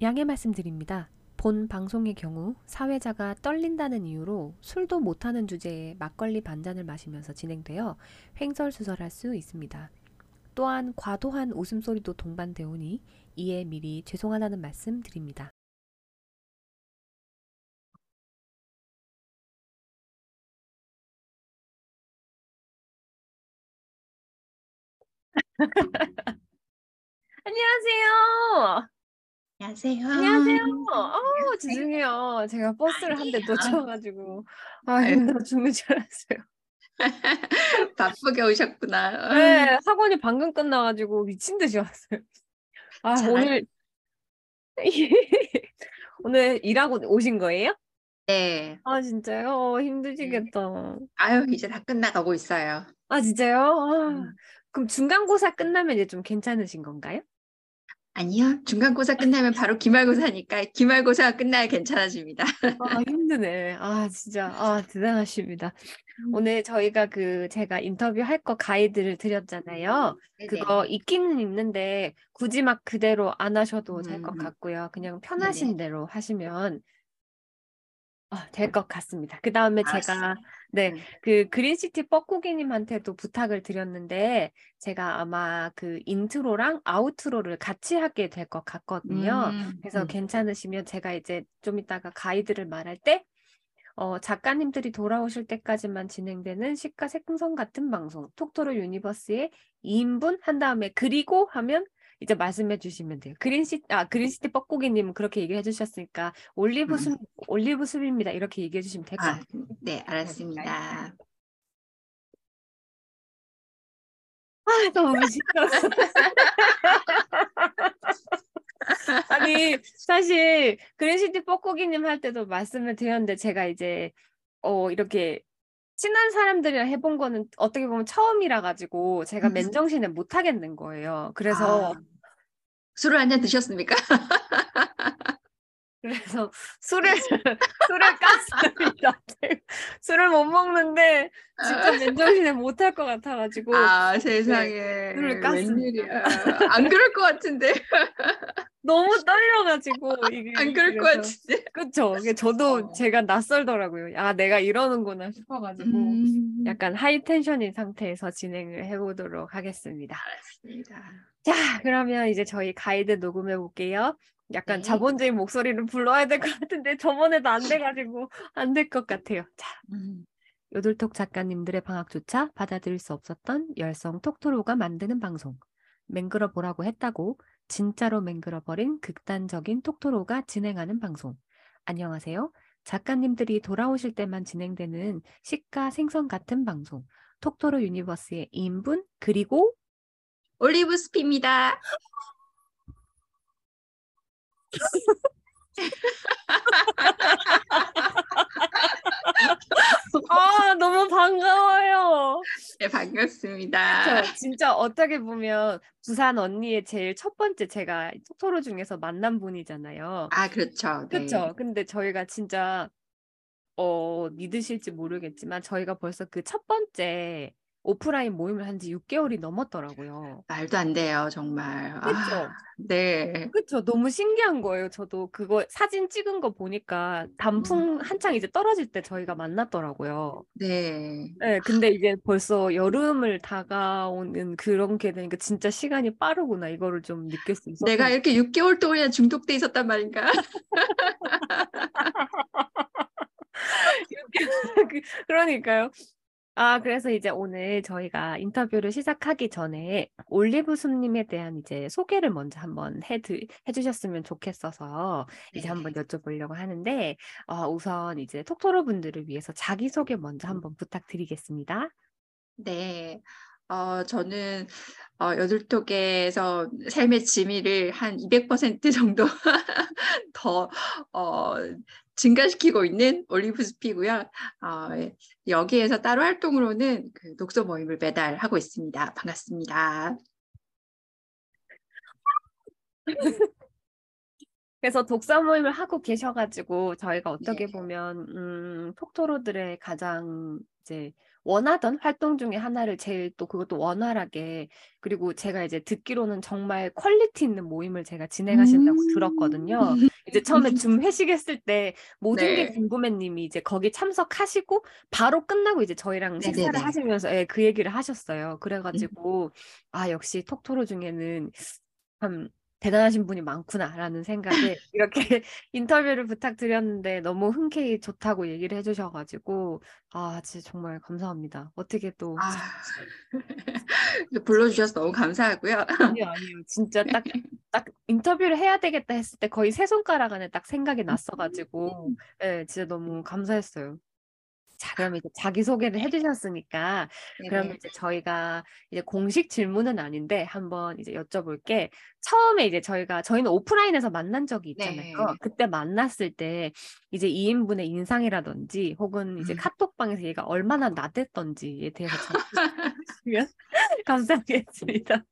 양해 말씀드립니다. 본 방송의 경우 사회자가 떨린다는 이유로 술도 못하는 주제에 막걸리 반잔을 마시면서 진행되어 횡설수설할 수 있습니다. 또한 과도한 웃음소리도 동반되오니 이에 미리 죄송하다는 말씀 드립니다. 안녕하세요. 안녕하세요. 안녕하세요. 어, 죄송해요. 제가 버스를 한 대. 놓쳐가지고 아. 힘들어 죽는 줄 알았어요. 바쁘게 오셨구나. 네, 학원이 방금 끝나가지고 미친 듯이 왔어요. 아 잘- 오늘 오늘 일하고 오신 거예요? 네. 아 진짜요? 어, 힘드시겠다. 아유, 이제 다 끝나가고 있어요. 아 진짜요? 아, 음. 그럼 중간고사 끝나면 이제 좀 괜찮으신 건가요? 아니요. 중간고사 끝나면 바로 기말고사니까 기말고사가 끝나야 괜찮아집니다. 아 힘드네. 아 진짜 아 대단하십니다. 음. 오늘 저희가 그 제가 인터뷰 할 거 가이드를 드렸잖아요. 네네. 그거 있기는 있는데 굳이 막 그대로 안 하셔도 될것 음. 같고요. 그냥 편하신 대로 하시면 아, 될 것 같습니다. 그 다음에 제가 알았어요. 네, 음. 그 그린시티 뻐꾸기님한테도 부탁을 드렸는데 제가 아마 그 intro랑 outro를 같이 하게 될 것 같거든요. 음, 그래서 음. 괜찮으시면 제가 이제 좀 이따가 가이드를 말할 때 어, 작가님들이 돌아오실 때까지만 진행되는 시가 생성 같은 방송 톡토로 유니버스의 2인분 한 다음에 그리고 하면 이제 말씀해 주시면 돼요. 그린시 아 그린시티 뻐꾸기님은 그렇게 얘기해 주셨으니까 올리브 음. 숲 올리브 숲입니다. 이렇게 얘기해 주시면 될것 아, 같아요. 네, 알았습니다. 아, 너무 시끄러워. 아니, 사실, 그린시티 뻐꾸기님 할 때도 말씀을 드렸는데, 제가 이제, 어, 이렇게, 친한 사람들이랑 해본 거는 어떻게 보면 처음이라 가지고, 제가 음. 맨정신에 못 하겠는 거예요. 그래서, 아, 술을 한 잔 드셨습니까? 그래서, 술을, 술을 깠습니다. 술을 못 먹는데, 진짜 맨정신에 못 할 것 같아가지고, 아, 세상에. 술을 깠습니다. 웬일이야. 안 그럴 것 같은데. 너무 떨려가지고, 이게. 안 그럴 것 그래서- 같은데. 그쵸. 저도 어. 제가 낯설더라고요. 아, 내가 이러는구나 싶어가지고 음, 약간 하이 텐션인 상태에서 진행을 해보도록 하겠습니다. 알았습니다. 자, 그러면 이제 저희 가이드 녹음해 볼게요. 약간 네. 자본주의 목소리를 불러야 될 것 같은데 저번에도 안 돼가지고 안 될 것 같아요. 자, 음. 요들톡 작가님들의 방학조차 받아들일 수 없었던 열성 톡토로가 만드는 방송. 맹글어 보라고 했다고 진짜로 맹글어 버린 극단적인 톡토로가 진행하는 방송. 안녕하세요. 작가님들이 돌아오실 때만 진행되는 시가 생선 같은 방송. 톡토로 유니버스의 2인분 그리고 올리브 숲입니다. 아 너무 반가워요. 네, 반갑습니다. 저 진짜 어떻게 보면 부산 언니의 제일 첫 번째 제가 톡토로 중에서 만난 분이잖아요. 아, 그렇죠. 네. 그렇죠. 근데 저희가 진짜 어 믿으실지 모르겠지만 저희가 벌써 그 첫 번째 오프라인 모임을 한 지 6개월이 넘었더라고요. 말도 안 돼요, 정말. 아, 그렇죠. 네. 그렇죠. 너무 신기한 거예요. 저도 그거 사진 찍은 거 보니까 단풍 한창 이제 떨어질 때 저희가 만났더라고요. 네. 네, 근데 이제 벌써 여름을 다가오는 그런 게 되니까 진짜 시간이 빠르구나 이거를 좀 느낄 수 있었어요. 내가 이렇게 6개월 동안 중독돼 있었단 말인가? 그- 그러니까요. 아, 그래서 이제 오늘 저희가 인터뷰를 시작하기 전에 올리브숲님에 대한 이제 소개를 먼저 한번 해 해주셨으면 좋겠어서 이제 네. 한번 여쭤보려고 하는데, 어, 우선 이제 톡토로 분들을 위해서 자기소개 먼저 한번 부탁드리겠습니다. 네. 어, 저는 어, 여둘톡에서 삶의 지미를 한 200% 정도 더 어, 증가시키고 있는 올리브 숲이고요. 어, 여기에서 따로 활동으로는 그 독서 모임을 매달 하고 있습니다. 반갑습니다. 그래서 독서 모임을 하고 계셔가지고 저희가 어떻게 네. 보면 음, 톡토로들의 가장 이제 원하던 활동 중에 하나를 제일 또 그것도 원활하게 그리고 제가 이제 듣기로는 정말 quality 있는 모임을 제가 진행하신다고 음. 들었거든요. 이제 처음에 줌 회식했을 때 모든 게 네. 궁금해님이 이제 거기 참석하시고 바로 끝나고 이제 저희랑 식사를 네네네. 하시면서 예, 그 얘기를 하셨어요. 그래가지고 아 역시 톡토로 중에는 참 대단하신 분이 많구나라는 생각에 이렇게 인터뷰를 부탁드렸는데 너무 흔쾌히 좋다고 얘기를 해주셔가지고 아 진짜 정말 감사합니다. 어떻게 또 아, 불러주셔서 너무 감사하고요. 아니요 아니요 진짜 딱 딱 인터뷰를 해야 되겠다 했을 때 거의 세 손가락 안에 딱 생각이 났어가지고 예 진짜 너무 감사했어요. 자, 그럼 이제 자기소개를 해주셨으니까, 그러면 네네. 이제 저희가 이제 공식 질문은 아닌데, 한번 이제 여쭤볼게. 처음에 이제 저희가, 저희는 오프라인에서 만난 적이 있잖아요. 네. 그때 만났을 때, 이제 2인분의 인상이라든지, 혹은 이제 음. 카톡방에서 얘가 얼마나 나댔던지에 대해서 전해주시면 감사하겠습니다.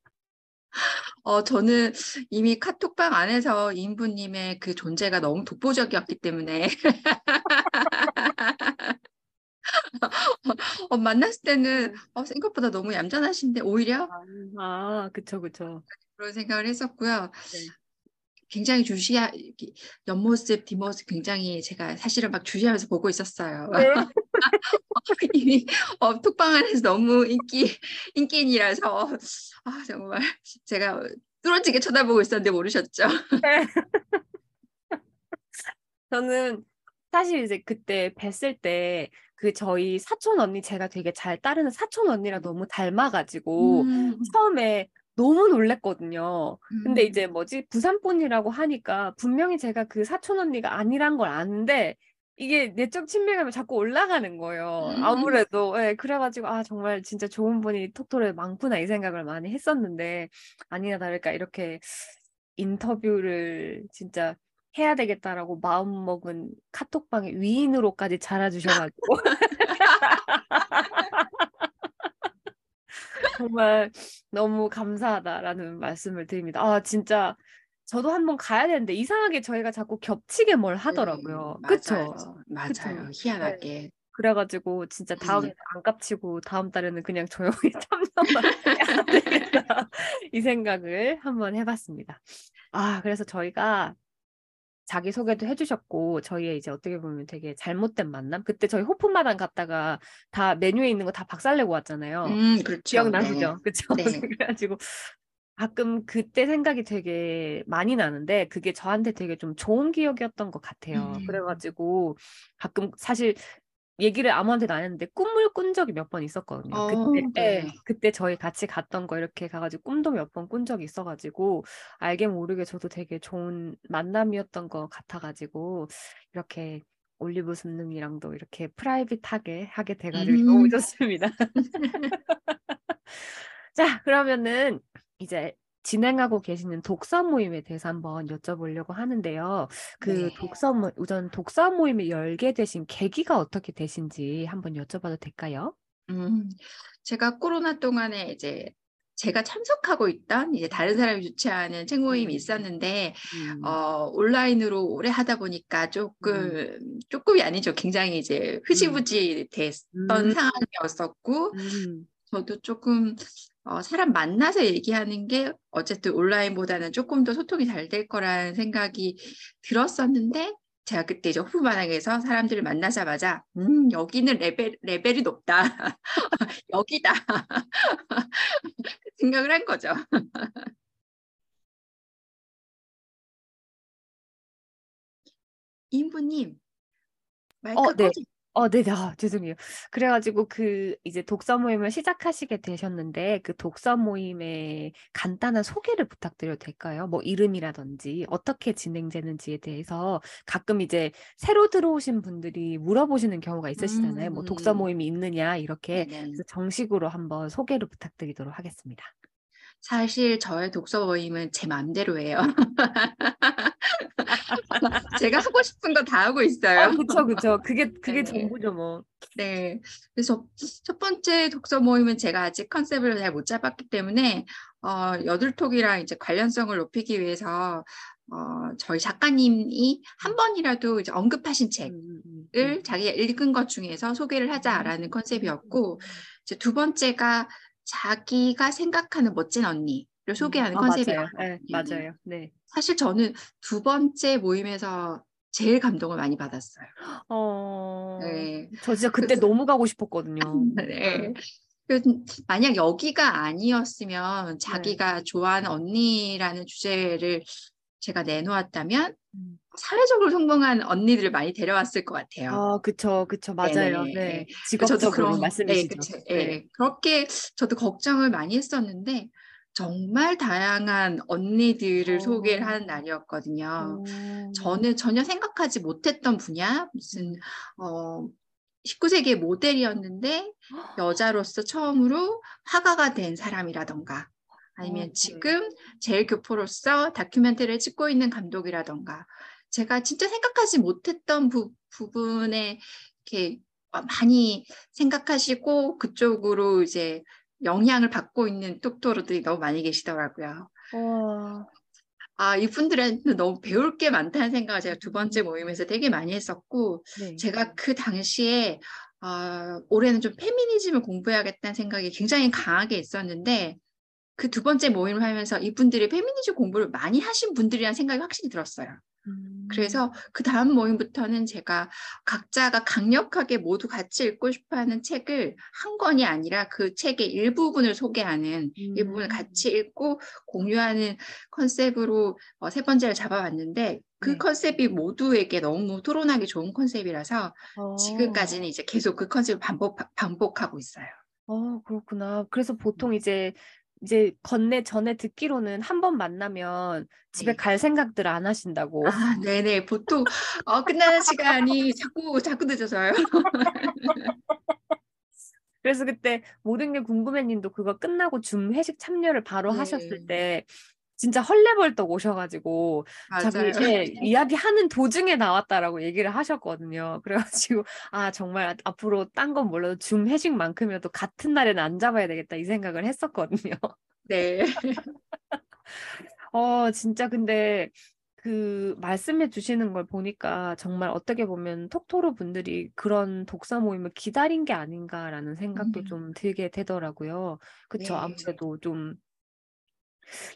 어, 저는 이미 카톡방 안에서 인부님의 그 존재가 너무 독보적이었기 때문에 어, 만났을 때는 어, 생각보다 너무 얌전하신데 오히려 아, 그쵸, 그쵸. 그런 생각을 했었고요. 네. 굉장히 이렇게 옆모습, 뒷모습 굉장히 제가 사실은 막 주시하면서 보고 있었어요. 네. 이미 어, 톡방 안에서 너무 인기 인기인이라서 아, 정말 제가 뚫어지게 쳐다보고 있었는데 모르셨죠? 저는 사실 이제 그때 뵀을 때 그 저희 사촌 언니 제가 되게 잘 따르는 사촌 언니랑 너무 닮아가지고 음, 처음에 너무 놀랬거든요. 근데 음. 이제 뭐지 부산 분이라고 하니까 분명히 제가 그 사촌 언니가 아니란 걸 아는데 이게 내적 친밀감이 자꾸 올라가는 거예요. 음. 아무래도 예, 그래가지고 아 정말 진짜 좋은 분이 톡톡에 많구나 이 생각을 많이 했었는데 아니나 다를까 이렇게 인터뷰를 진짜 해야 되겠다라고 마음먹은 카톡방의 위인으로까지 자라주셔가지고 정말 너무 감사하다라는 말씀을 드립니다. 아 진짜 저도 한번 가야 되는데 이상하게 저희가 자꾸 겹치게 뭘 하더라고요. 네, 그쵸? 맞아요. 맞아요. 그쵸? 희한하게. 그래가지고 진짜 다음에 음. 안 깝치고 다음 달에는 그냥 조용히 참석만 해야 되겠다 이 생각을 한번 해봤습니다. 아 그래서 저희가 자기 소개도 해주셨고 저희의 이제 어떻게 보면 되게 잘못된 만남 그때 저희 호프마당 갔다가 다 메뉴에 있는 거 다 박살내고 왔잖아요. 음, 그렇죠. 기억나시죠? 그쵸? 네. 그래가지고 가끔 그때 생각이 되게 많이 나는데 그게 저한테 되게 좀 좋은 기억이었던 것 같아요. 음. 그래가지고 가끔 사실 얘기를 아무한테도 안 했는데 꿈을 꾼 적이 몇 번 있었거든요. 어, 그때, 네. 예, 그때 저희 같이 갔던 거 이렇게 가가지고 꿈도 몇 번 꾼 적이 있어가지고 알게 모르게 저도 되게 좋은 만남이었던 것 같아가지고 이렇게 올리브 순능이랑도 이렇게 프라이빗하게 하게 돼가지고 너무 음. 좋습니다. 자, 그러면은 이제 진행하고 계시는 독서 모임에 대해서 한번 여쭤보려고 하는데요. 그 네. 독서 모, 우선 독서 모임을 열게 되신 계기가 어떻게 되신지 한번 여쭤봐도 될까요? 음, 제가 코로나 동안에 이제 제가 참석하고 있던 이제 다른 사람이 주최하는 책 모임이 음. 있었는데 음, 어, 온라인으로 오래 하다 보니까 조금 조금이 아니죠. 굉장히 이제 흐지부지 됐던 음. 상황이었었고 음, 저도 조금 어, 사람 만나서 얘기하는 게 어쨌든 온라인보다는 조금 더 소통이 잘 될 거라는 생각이 들었었는데 제가 그때 이제 호프마당에서 사람들을 만나자마자 음, 여기는 레벨, 레벨이 높다. 여기다. 생각을 한 거죠. 인부님, 마이크 어, 네. 꺼지. 어, 네네. 아, 죄송해요. 그래가지고 그 이제 독서 모임을 시작하시게 되셨는데 그 독서 모임의 간단한 소개를 부탁드려도 될까요? 뭐 이름이라든지 어떻게 진행되는지에 대해서 가끔 이제 새로 들어오신 분들이 물어보시는 경우가 있으시잖아요. 뭐 독서 음. 모임이 있느냐 이렇게 네네. 정식으로 한번 소개를 부탁드리도록 하겠습니다. 사실 저의 독서 모임은 제 마음대로예요. 제가 하고 싶은 거 다 하고 있어요. 아, 그쵸, 그쵸. 그게 그게 네. 전부죠, 뭐. 네. 그래서 첫 번째 독서 모임은 제가 아직 컨셉을 잘 못 잡았기 때문에 어, 여들톡이랑 이제 관련성을 높이기 위해서 어, 저희 작가님이 한 번이라도 이제 언급하신 책을 음, 음, 음. 자기가 읽은 것 중에서 소개를 하자라는 컨셉이었고 이제 두 번째가 자기가 생각하는 멋진 언니를 소개하는 아, 컨셉이에요. 맞아요. 네, 맞아요. 네. 사실 저는 두 번째 모임에서 제일 감동을 많이 받았어요. 어, 네. 저 진짜 그때 그래서- 너무 가고 싶었거든요. 네. 그 만약 여기가 아니었으면 자기가 좋아하는 언니라는 주제를 제가 내놓았다면 음. 사회적으로 성공한 언니들을 많이 데려왔을 것 같아요. 아, 그쵸, 그쵸, 맞아요. 네네. 네. 직업적으로 그런 말씀이시죠. 네, 그쵸. 네. 예, 그렇게 저도 걱정을 많이 했었는데 정말 다양한 언니들을 어. 소개를 하는 날이었거든요. 어, 저는 전혀 생각하지 못했던 분야 무슨 어 19세기의 모델이었는데 여자로서 처음으로 화가가 된 사람이라던가 아니면 어, 지금 제일 교포로서 다큐멘터리를 찍고 있는 감독이라던가 제가 진짜 생각하지 못했던 부, 부분에 이렇게 많이 생각하시고 그쪽으로 이제 영향을 받고 있는 톡토로들이 너무 많이 계시더라고요. 와, 아, 이분들한테 너무 배울 게 많다는 생각을 제가 두 번째 모임에서 되게 많이 했었고, 네. 제가 그 당시에, 아, 올해는 좀 페미니즘을 공부해야겠다는 생각이 굉장히 강하게 있었는데, 그 두 번째 모임을 하면서 이분들이 페미니즘 공부를 많이 하신 분들이라는 생각이 확실히 들었어요. 음, 그래서 그 다음 모임부터는 제가 각자가 강력하게 모두 같이 읽고 싶어 하는 책을 한 권이 아니라 그 책의 일부분을 소개하는 일부분을 음. 같이 읽고 공유하는 컨셉으로 어, 세 번째를 잡아봤는데 그 네. 컨셉이 모두에게 너무 토론하기 좋은 컨셉이라서 어, 지금까지는 이제 계속 그 컨셉을 반복, 반복하고 있어요. 어, 그렇구나. 그래서 음. 보통 이제 이제 건네 전에 듣기로는 한 번 만나면 집에 네. 갈 생각들 안 하신다고. 아, 네네. 보통 어, 끝나는 시간이 자꾸 자꾸 늦어져요. 그래서 그때 모든 게 궁금해님도 그거 끝나고 줌 회식 참여를 바로 하셨을 네. 때 진짜 헐레벌떡 오셔가지고 자기. 예, 이야기하는 도중에 나왔다라고 얘기를 하셨거든요. 그래가지고 아 정말 아- 앞으로 딴 건 몰라도 줌 회식만큼이라도 같은 날에는 안 잡아야 되겠다 이 생각을 했었거든요. 네. 어 진짜 근데 그 말씀해 주시는 걸 보니까 정말 어떻게 보면 톡토로 분들이 그런 독서 모임을 기다린 게 아닌가라는 생각도 음. 좀 들게 되더라고요. 그쵸? 네. 아무래도 좀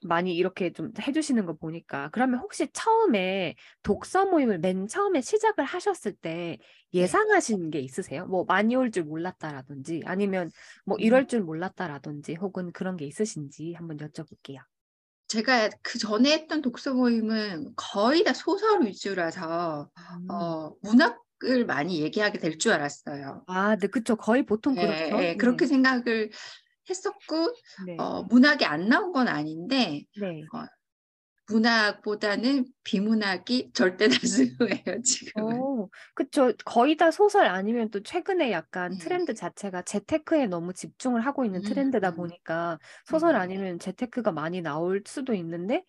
많이 이렇게 좀 해주시는 거 보니까. 그러면 혹시 처음에 독서 모임을 맨 처음에 시작을 하셨을 때 네. 예상하신 게 있으세요? 뭐 많이 올 줄 몰랐다라든지 아니면 뭐 음. 이럴 줄 몰랐다라든지 혹은 그런 게 있으신지 한번 여쭤볼게요. 제가 그 전에 했던 독서 모임은 거의 다 소설 위주라서 음. 어, 문학 을 많이 얘기하게 될 줄 알았어요. 아, 네, 그쵸. 거의 보통 예, 그렇죠. 예, 그렇게 생각을 했었고 네. 어, 문학이 안 나온 건 아닌데 네. 문학보다는 비문학이 절대 다수예요 지금은. 오, 그쵸. 거의 다 소설 아니면 또 최근에 약간 네. 트렌드 자체가 재테크에 너무 집중을 하고 있는 트렌드다 음. 보니까 소설 네. 아니면 재테크가 많이 나올 수도 있는데,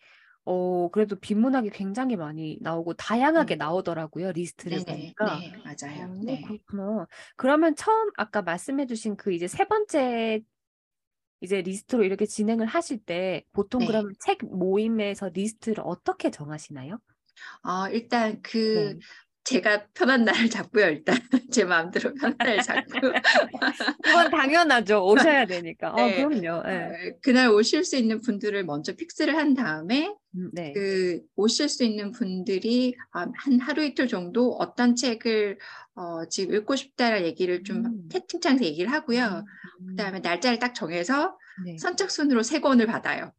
어, 그래도 비문학이 굉장히 많이 나오고 다양하게 네. 나오더라고요. 리스트를 네네, 보니까. 네, 맞아요. 어, 네. 그렇구나. 그러면 처음 아까 말씀해주신 그 이제 세 번째 이제 리스트로 이렇게 진행을 하실 때 보통 네. 그러면 책 모임에서 리스트를 어떻게 정하시나요? 어, 일단 그 네. 제가 편한 날을 잡고요. 일단 제 마음대로 편한 날을 잡고 그건 당연하죠. 오셔야 되니까. 어, 네. 그럼요. 예. 어, 그날 오실 수 있는 분들을 먼저 fix를 한 다음에 음, 네. 그 오실 수 있는 분들이 아, 한 하루 이틀 정도 어떤 책을 어, 지금 읽고 싶다라는 얘기를 좀 음. 채팅창에서 얘기를 하고요. 음, 그다음에 날짜를 딱 정해서 네. 선착순으로 세 권을 받아요.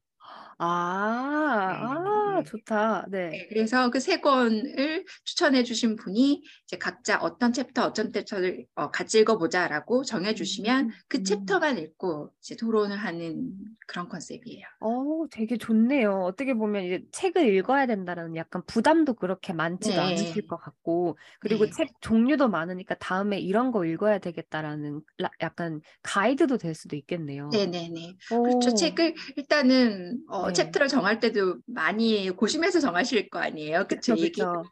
아, 아, 네. 좋다. 네. 네, 그래서 그 세 권을 추천해 주신 분이 이제 각자 어떤 챕터 어떤 chapter를 어, 같이 읽어보자라고 정해 주시면 음, 그 음. chapter만 읽고 이제 토론을 하는 그런 컨셉이에요. 어, 되게 좋네요. 어떻게 보면 이제 책을 읽어야 된다는 약간 부담도 그렇게 많지도 네. 않으실 것 같고, 그리고 네. 책 종류도 많으니까 다음에 이런 거 읽어야 되겠다라는 라- 약간 가이드도 될 수도 있겠네요. 네네네. 오, 그렇죠. 책을 일단은 어, 네. chapter를 정할 때도 많이 고심해서 정하실 거 아니에요. 그쵸, 그쵸? 얘기 그쵸.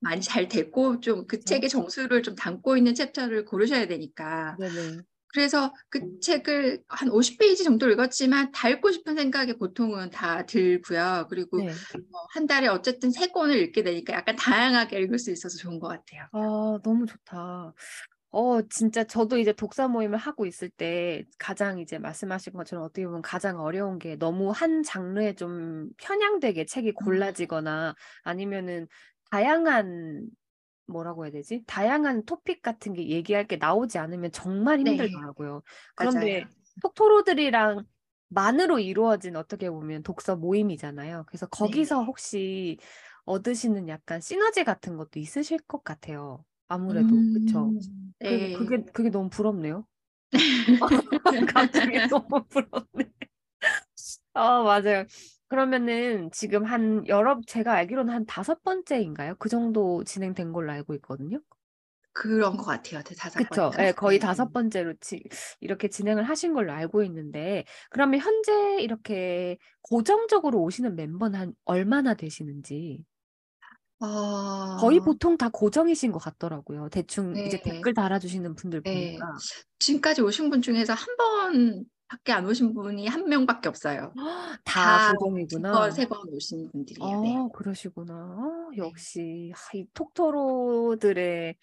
많이 잘 됐고 좀그 그쵸. 책의 정수를 좀 담고 있는 chapter를 고르셔야 되니까. 네네. 그래서 그 책을 한 50페이지 정도 읽었지만 다 읽고 싶은 생각이 보통은 다 들고요. 그리고 네. 어, 한 달에 어쨌든 세 권을 읽게 되니까 약간 다양하게 읽을 수 있어서 좋은 것 같아요. 아, 너무 좋다. 어, 진짜 저도 이제 독서 모임을 하고 있을 때 가장 이제 말씀하신 것처럼 어떻게 보면 가장 어려운 게 너무 한 장르에 좀 편향되게 책이 골라지거나 아니면은 다양한 뭐라고 해야 되지? 다양한 토픽 같은 게 얘기할 게 나오지 않으면 정말 네. 힘들더라고요. 그런데 맞아요. 톡토로들이랑 만으로 이루어진 어떻게 보면 독서 모임이잖아요. 그래서 거기서 혹시 얻으시는 약간 시너지 같은 것도 있으실 것 같아요. 아무래도 그쵸? 음, 그, 네. 그게 그게 너무 부럽네요. 갑자기 너무 부럽네. 아, 맞아요. 그러면은 지금 한 여러 제가 알기로는 한 다섯 번째인가요? 그 정도 진행된 걸로 알고 있거든요. 그런 것 같아요. 대- 다섯 그쵸? 번인가? 예, 거의 네. 다섯 번째로 지, 이렇게 진행을 하신 걸로 알고 있는데, 그러면 현재 이렇게 고정적으로 오시는 멤버는 한 얼마나 되시는지. 거의 어, 보통 다 고정이신 것 같더라고요. 대충 이제 네. 댓글 달아주시는 분들 네. 보니까. 지금까지 오신 분 중에서 한 번밖에 안 오신 분이 한 명밖에 없어요. 다다두 고정이구나. 번, 세 번 오신 분들이에요. 네. 아, 그러시구나. 아, 네. 역시 아, 이 톡토로들의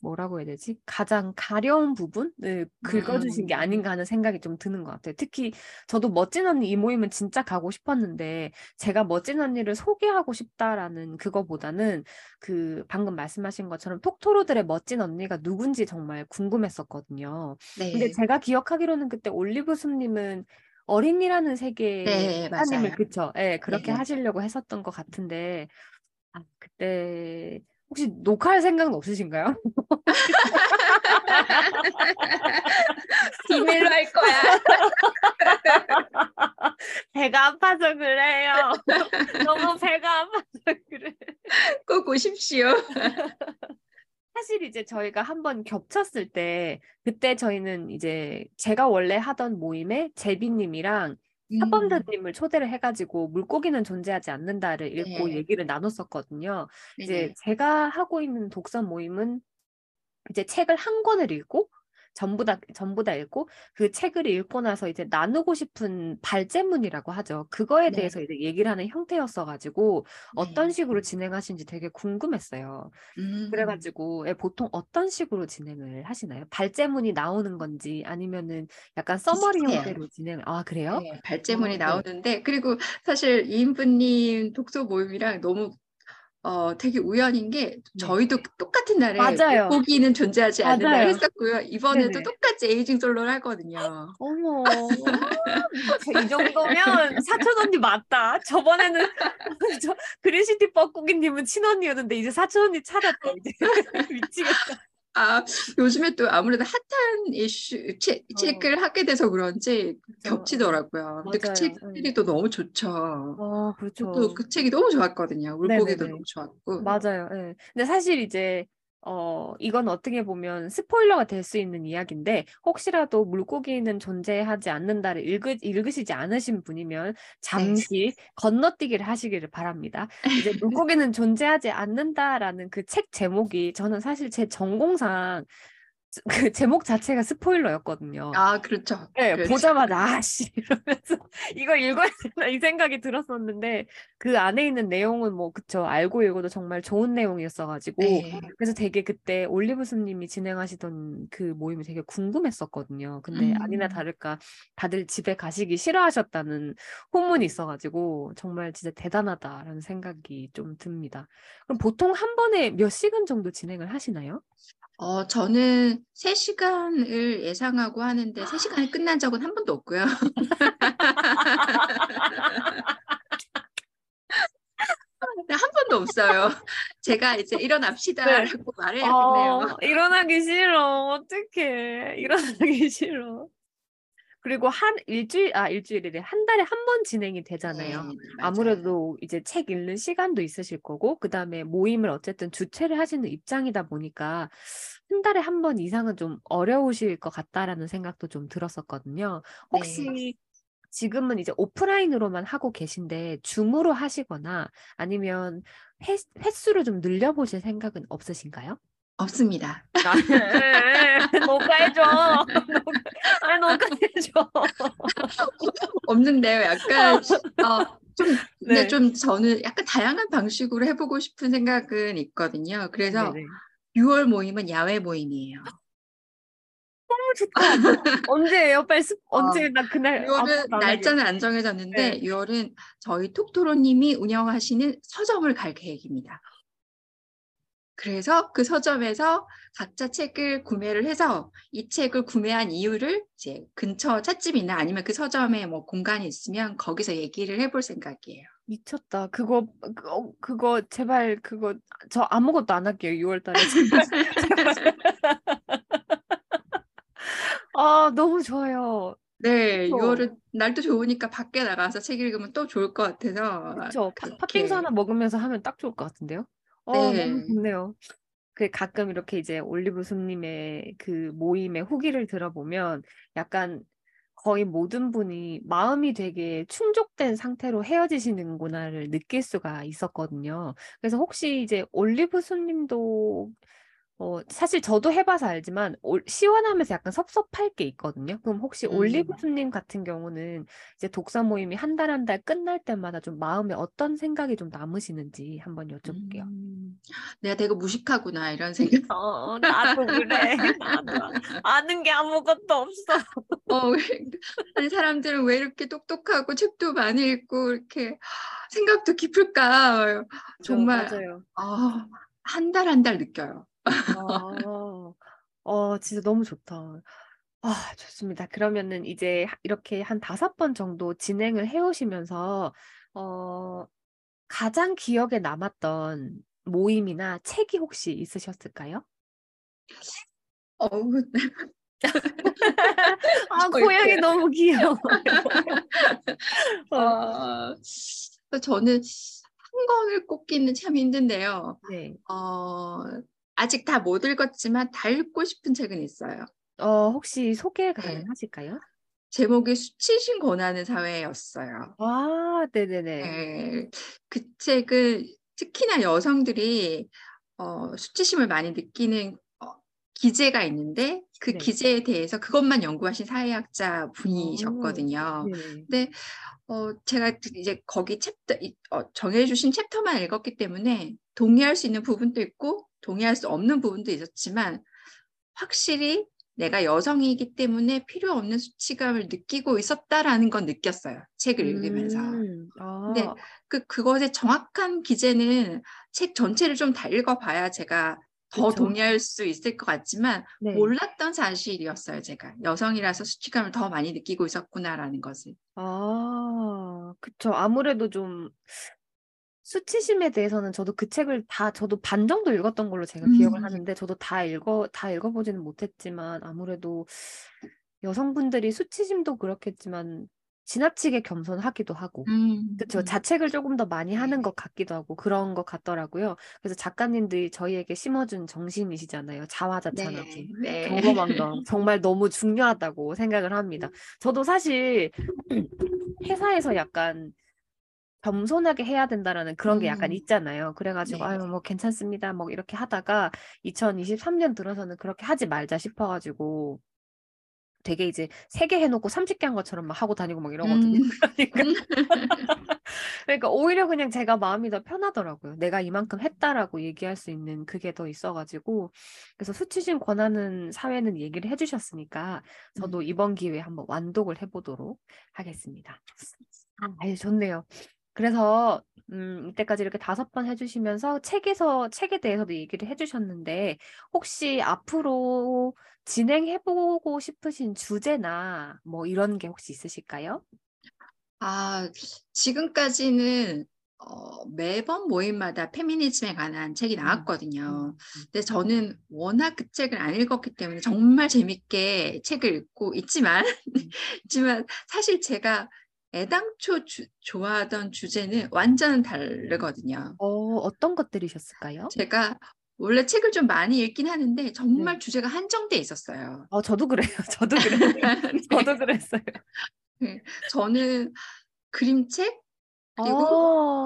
뭐라고 해야 되지? 가장 가려운 부분을 긁어주신 게 음. 아닌가 하는 생각이 좀 드는 것 같아요. 특히 저도 멋진 언니 이 모임은 진짜 가고 싶었는데 제가 멋진 언니를 소개하고 싶다라는 그거보다는 그 방금 말씀하신 것처럼 톡토로들의 멋진 언니가 누군지 정말 궁금했었거든요. 근데 네. 제가 기억하기로는 그때 올리브숲님은 어린이라는 세계의 네, 맞아요. 그쵸? 예, 그렇게 네. 하시려고 했었던 것 같은데 아, 그때 혹시 녹화할 생각은 없으신가요? 비밀로 할 거야. 배가 아파서 그래요. 너무 배가 아파서 그래. 꼭 오십시오. 사실 이제 저희가 한번 겹쳤을 때 그때 저희는 이제 제가 원래 하던 모임에 제비님이랑 음, 사범드님을 초대를 해가지고 물고기는 존재하지 않는다를 읽고 네. 얘기를 나눴었거든요. 이제 네네. 제가 하고 있는 독서 모임은 이제 책을 한 권을 읽고 전부 다 전부 다 읽고 그 책을 읽고 나서 이제 나누고 싶은 발제문이라고 하죠. 그거에 네. 대해서 이제 얘기를 하는 형태였어 가지고 어떤 네. 식으로 진행하시는지 되게 궁금했어요. 음, 그래 가지고 예, 보통 어떤 식으로 진행을 하시나요? 발제문이 나오는 건지 아니면은 약간 서머리 비슷해요. 형태로 진행. 아 그래요? 네, 발제문이 어, 네. 나오는데 그리고 사실 이인부님 독서 모임이랑 너무 어 되게 우연인 게 네. 저희도 똑같은 날에 맞아요. 물고기는 존재하지 맞아요. 했었고요. 이번에도 네네. 똑같이 에이징 솔로를 하거든요. 어머, 이 정도면 사촌 언니 맞다. 저번에는 저 그레시티 뻐꾸기님은 친언니였는데 이제 사촌 언니 찾았다 이제 미치겠다. 아 요즘에 또 아무래도 핫한 이슈 책, 어. 책을 하게 돼서 그런지 그쵸. 겹치더라고요. 근데 그 맞아요. 책들이 또 너무 좋죠. 어, 그렇죠. 저도 그 책이 너무 좋았거든요. 물고기도 네네네. 너무 좋았고. 맞아요. 예. 근데 사실 이제 어 이건 어떻게 보면 스포일러가 될 수 있는 이야기인데 혹시라도 물고기는 존재하지 않는다를 읽으, 읽으시지 않으신 분이면 잠시 건너뛰기를 하시기를 바랍니다. 이제 물고기는 존재하지 않는다라는 그 책 제목이 저는 사실 제 전공상 그 제목 자체가 스포일러였거든요. 아 그렇죠. 네, 그렇죠. 보자마자 아씨 이러면서 이거 읽어야 되나 이 생각이 들었었는데 그 안에 있는 내용은 뭐 그쵸 알고 읽어도 정말 좋은 내용이었어가지고 네. 그래서 되게 그때 올리브스님이 진행하시던 그 모임이 되게 궁금했었거든요. 근데 아니나 음. 다를까 다들 집에 가시기 싫어하셨다는 후문이 있어가지고 정말 진짜 대단하다라는 생각이 좀 듭니다. 그럼 보통 한 번에 몇 시간 정도 진행을 하시나요? 어, 저는 3시간을 예상하고 하는데 3시간이 끝난 적은 한 번도 없고요. 네, 한 번도 없어요. 제가 이제 일어납시다라고 말해야겠네요. 어, 일어나기 싫어. 어떡해. 일어나기 싫어. 그리고 한 일주일, 아, 일주일이래. 한 달에 한 번 진행이 되잖아요. 네, 맞아요. 아무래도 이제 책 읽는 시간도 있으실 거고, 그 다음에 모임을 어쨌든 주최를 하시는 입장이다 보니까 한 달에 한 번 이상은 좀 어려우실 것 같다라는 생각도 좀 들었었거든요. 혹시 네. 지금은 이제 오프라인으로만 하고 계신데 줌으로 하시거나 아니면 회, 횟수를 좀 늘려보실 생각은 없으신가요? 없습니다. 아, 녹화해줘. 아니 녹화해줘. 없는데요. 약간 어, 좀 근데 네. 좀 저는 약간 다양한 방식으로 해보고 싶은 생각은 있거든요. 그래서 네네. 6월 모임은 야외 모임이에요. 너무 좋다. 언제예요? 빨리 스, 언제 나 그날 6월은 아무것도 안 하게. 날짜는 안 정해졌는데 네. 6월은 저희 톡토로님이 운영하시는 서점을 갈 계획입니다. 그래서 그 서점에서 각자 책을 구매를 해서 이 책을 구매한 이유를 이제 근처 찻집이나 아니면 그 서점에 뭐 공간이 있으면 거기서 얘기를 해볼 생각이에요. 미쳤다. 그거 그거, 그거 제발 그거 저 아무것도 안 할게요. 6월 달에. 아 너무 좋아요. 네, 그쵸. 6월은 날도 좋으니까 밖에 나가서 책 읽으면 또 좋을 것 같아서 그렇죠. 팥빙수 하나 먹으면서 하면 딱 좋을 것 같은데요. 어 너무 네. 좋네요. 그 가끔 이렇게 이제 올리브 손님의 그 모임의 후기를 들어보면 약간 거의 모든 분이 마음이 되게 충족된 상태로 헤어지시는구나를 느낄 수가 있었거든요. 그래서 혹시 이제 올리브 손님도 어, 사실 저도 해봐서 알지만 올- 시원하면서 약간 섭섭할 게 있거든요. 그럼 혹시 올리브 음. 손님 같은 경우는 이제 독서 모임이 한 달 한 달 끝날 때마다 좀 마음에 어떤 생각이 좀 남으시는지 한번 여쭤볼게요. 음, 내가 되게 무식하구나 이런 생각. 어, 나도 그래. 나도 아는 게 아무것도 없어. 어, 아니 사람들은 왜 이렇게 똑똑하고 책도 많이 읽고 이렇게 생각도 깊을까? 정말 맞아요. 아, 한달 한 달 느껴요. 아, 어, 진짜 너무 좋다. 아, 좋습니다. 그러면은 이제 하- 이렇게 한 다섯 번 정도 진행을 해 오시면서, 어, 가장 기억에 남았던 모임이나 책이 혹시 있으셨을까요? 어우, 아, 저 고양이 너무 귀여워. 어, 어, 저는 한 권을 꼽기는 참 힘든데요. 네. 어, 아직 다 못 읽었지만 다 읽고 싶은 책은 있어요. 어, 혹시 소개 네. 가능하실까요? 제목이 수치심 권하는 사회였어요. 아, 네네네. 네, 그 책은 특히나 여성들이 어, 수치심을 많이 느끼는 어, 기제가 있는데 그 네. 기제에 대해서 그것만 연구하신 사회학자 어, 분이셨거든요. 네네. 근데 어, 제가 이제 거기 챕터 이- 어, 정해주신 챕터만 읽었기 때문에 동의할 수 있는 부분도 있고 동의할 수 없는 부분도 있었지만 확실히 내가 여성이기 때문에 필요 없는 수치감을 느끼고 있었다라는 건 느꼈어요. 책을 읽으면서. 음, 근데 아, 그 그것의 정확한 기제는 책 전체를 좀 다 읽어봐야 제가 더 그쵸. 동의할 수 있을 것 같지만 네. 몰랐던 사실이었어요. 제가 여성이라서 수치감을 더 많이 느끼고 있었구나라는 것을. 아, 그쵸. 아무래도 좀 수치심에 대해서는 저도 그 책을 다 저도 반 정도 읽었던 걸로 제가 기억을 음, 하는데 저도 다 읽어 다 읽어보지는 못했지만 아무래도 여성분들이 수치심도 그렇겠지만 지나치게 겸손하기도 하고 음, 그쵸. 음. 자책을 조금 더 많이 하는 네, 것 같기도 하고 그런 것 같더라고요. 그래서 작가님들이 저희에게 심어준 정신이시잖아요. 자화자찬하고 네, 네. 경거망동 정말 너무 중요하다고 생각을 합니다. 저도 사실 회사에서 약간 겸손하게 해야 된다라는 그런 게 약간 음, 있잖아요. 그래가지고 네. 아유 뭐 괜찮습니다. 뭐 이렇게 하다가 2023년 들어서는 그렇게 하지 말자 싶어가지고 되게 이제 세 개 해놓고 30개 한 것처럼 막 하고 다니고 막 이러거든요. 음, 그러니까 그러니까 오히려 그냥 제가 마음이 더 편하더라고요. 내가 이만큼 했다라고 얘기할 수 있는 그게 더 있어가지고 그래서 수치심 권하는 사회는 얘기를 해주셨으니까 저도 음. 이번 기회에 한번 완독을 해보도록 하겠습니다. 아, 아유, 좋네요. 그래서 음, 이때까지 이렇게 다섯 번 해주시면서 책에서 책에 대해서도 얘기를 해주셨는데 혹시 앞으로 진행해보고 싶으신 주제나 뭐 이런 게 혹시 있으실까요? 아, 지금까지는 어, 매번 모임마다 페미니즘에 관한 책이 음, 나왔거든요. 음, 음. 근데 저는 워낙 그 책을 안 읽었기 때문에 정말 재밌게 책을 읽고 있지만, 음. 있지만 사실 제가 애당초 주- 좋아하던 주제는 완전 다르거든요. 어, 어떤 것들이셨을까요? 제가 원래 책을 좀 많이 읽긴 하는데 정말 네. 주제가 한정돼 있었어요. 어, 저도 그래요. 저도 그랬어요. 저도 그랬어요. 네. 저는 그림책, 그리고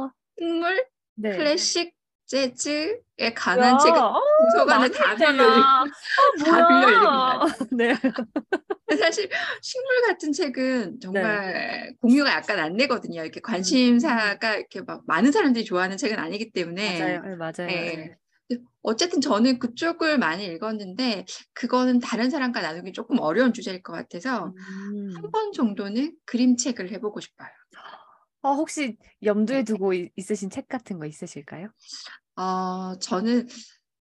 어, 식물, 네. 클래식, 재즈에 관한 책을 야, 어, 도서관에 다 빌려 읽- 많았잖아. 어, 다 빌려 뭐야. 네. 사실 식물 같은 책은 정말 공유가 약간 안 되거든요. 이렇게 관심사가 이렇게 막 많은 사람들이 좋아하는 책은 아니기 때문에. 맞아요. 네, 맞아요. 네. 네. 어쨌든 저는 그쪽을 많이 읽었는데 그거는 다른 사람과 나누기 조금 어려운 주제일 것 같아서 음. 한번 정도는 그림책을 해보고 싶어요. 어, 혹시 염두에 두고 이- 있으신 책 같은 거 있으실까요? 어, 저는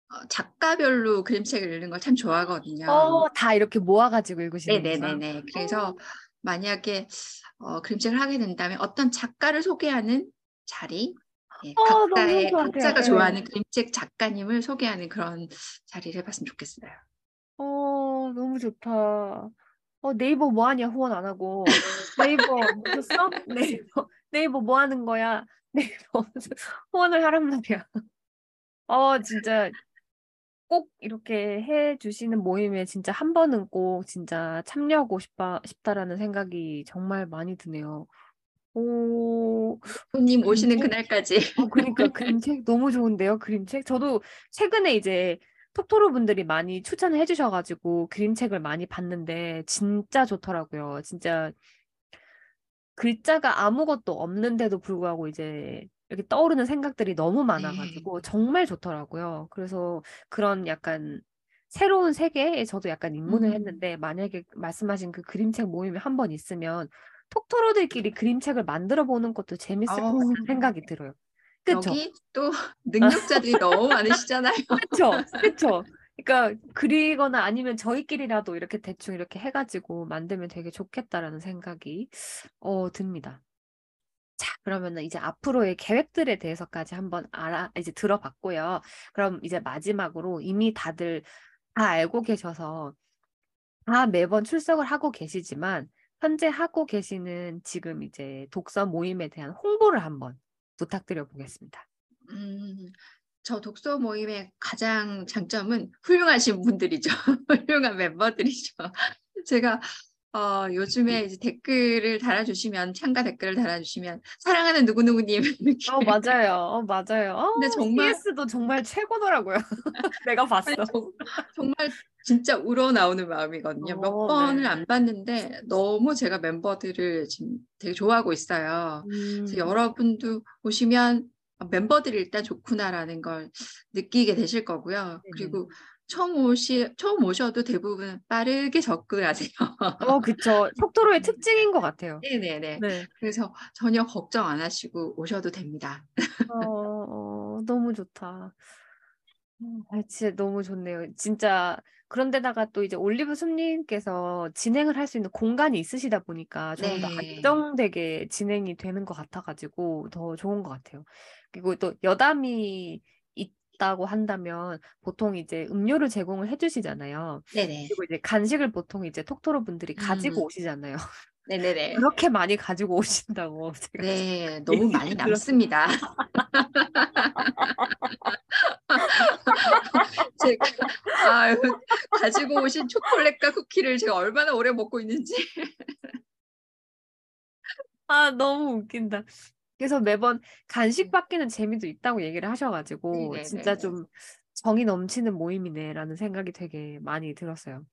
어, 작가별로 그림책을 읽는 걸 참 좋아하거든요. 어, 다 이렇게 모아가지고 읽으시는구나. 네네네네. 그래서 만약에 어, 그림책을 하게 된다면 어떤 작가를 소개하는 자리, 예, 어, 각자의. 각자가 네. 좋아하는 그림책 작가님을 소개하는 그런 자리를 해봤으면 좋겠어요. 어, 너무 좋다. 어, 네이버 뭐 하냐 후원 안 하고 네이버 보셨어? 네이버 네이버 뭐 하는 거야? 네이버 후원을 하란 말이야. 어, 진짜 꼭 이렇게 해 주시는 모임에 진짜 한 번은 꼭 진짜 참여하고 싶다 싶다라는 생각이 정말 많이 드네요. 오, 부님 오시는 그림책? 그날까지. 어, 그러니까 그림책 너무 좋은데요, 그림책. 저도 최근에 이제 톡토로 분들이 많이 추천을 해주셔가지고 그림책을 많이 봤는데 진짜 좋더라고요. 진짜 글자가 아무것도 없는데도 불구하고 이제 이렇게 떠오르는 생각들이 너무 많아가지고 정말 좋더라고요. 그래서 그런 약간 새로운 세계에 저도 약간 입문을 음. 했는데 만약에 말씀하신 그 그림책 모임에 한번 있으면 톡토로들끼리 그림책을 만들어 보는 것도 재밌을 것 같다는 어우. 생각이 들어요. 그쵸? 여기 또 능력자들이 너무 많으시잖아요. 그쵸? 그쵸? 그러니까 그리거나 아니면 저희끼리라도 이렇게 대충 이렇게 해가지고 만들면 되게 좋겠다라는 생각이 어, 듭니다. 자, 그러면은 이제 앞으로의 계획들에 대해서까지 한번 알아, 이제 들어봤고요. 그럼 이제 마지막으로 이미 다들 다 알고 계셔서 다 매번 출석을 하고 계시지만 현재 하고 계시는 지금 이제 독서 모임에 대한 홍보를 한번 부탁드려 보겠습니다. 음, 저 독서 모임의 가장 장점은 훌륭하신 분들이죠. 훌륭한 멤버들이죠. 제가 어, 요즘에 이제 댓글을 달아주시면 참가 댓글을 달아주시면 사랑하는 누구누구님 이렇게 어, 맞아요. 어, 맞아요. 어, 근데 정말- CS도 정말 최고더라고요. 내가 봤어. 아니, 정- 정말 진짜 우러 나오는 마음이거든요. 몇 어, 번을 네. 안 봤는데 너무 제가 멤버들을 지금 되게 좋아하고 있어요. 그래서 음, 여러분도 보시면 멤버들이 일단 좋구나라는 걸 느끼게 되실 거고요. 네네. 그리고 처음 오시 처음 오셔도 대부분 빠르게 접근하세요. 어, 그쵸. 속도로의 특징인 것 같아요. 네네네. 네. 그래서 전혀 걱정 안 하시고 오셔도 됩니다. 어, 어, 너무 좋다. 음, 아, 진짜 너무 좋네요. 진짜 그런데다가 또 이제 올리브 숲님께서 진행을 할 수 있는 공간이 있으시다 보니까 조금 더 네. 안정되게 진행이 되는 것 같아가지고 더 좋은 것 같아요. 그리고 또 여담이 있다고 한다면 보통 이제 음료를 제공을 해주시잖아요. 네네. 그리고 이제 간식을 보통 이제 톡토로 분들이 가지고 음. 오시잖아요. 네네네. 그렇게 많이 가지고 오신다고 제가 네, 너무 많이. 남습니다. 제가 아유, 가지고 오신 초콜릿과 쿠키를 제가 얼마나 오래 먹고 있는지. 아, 너무 웃긴다. 그래서 매번 간식 받기는 재미도 있다고 얘기를 하셔가지고 네네네네. 진짜 좀 정이 넘치는 모임이네라는 생각이 되게 많이 들었어요.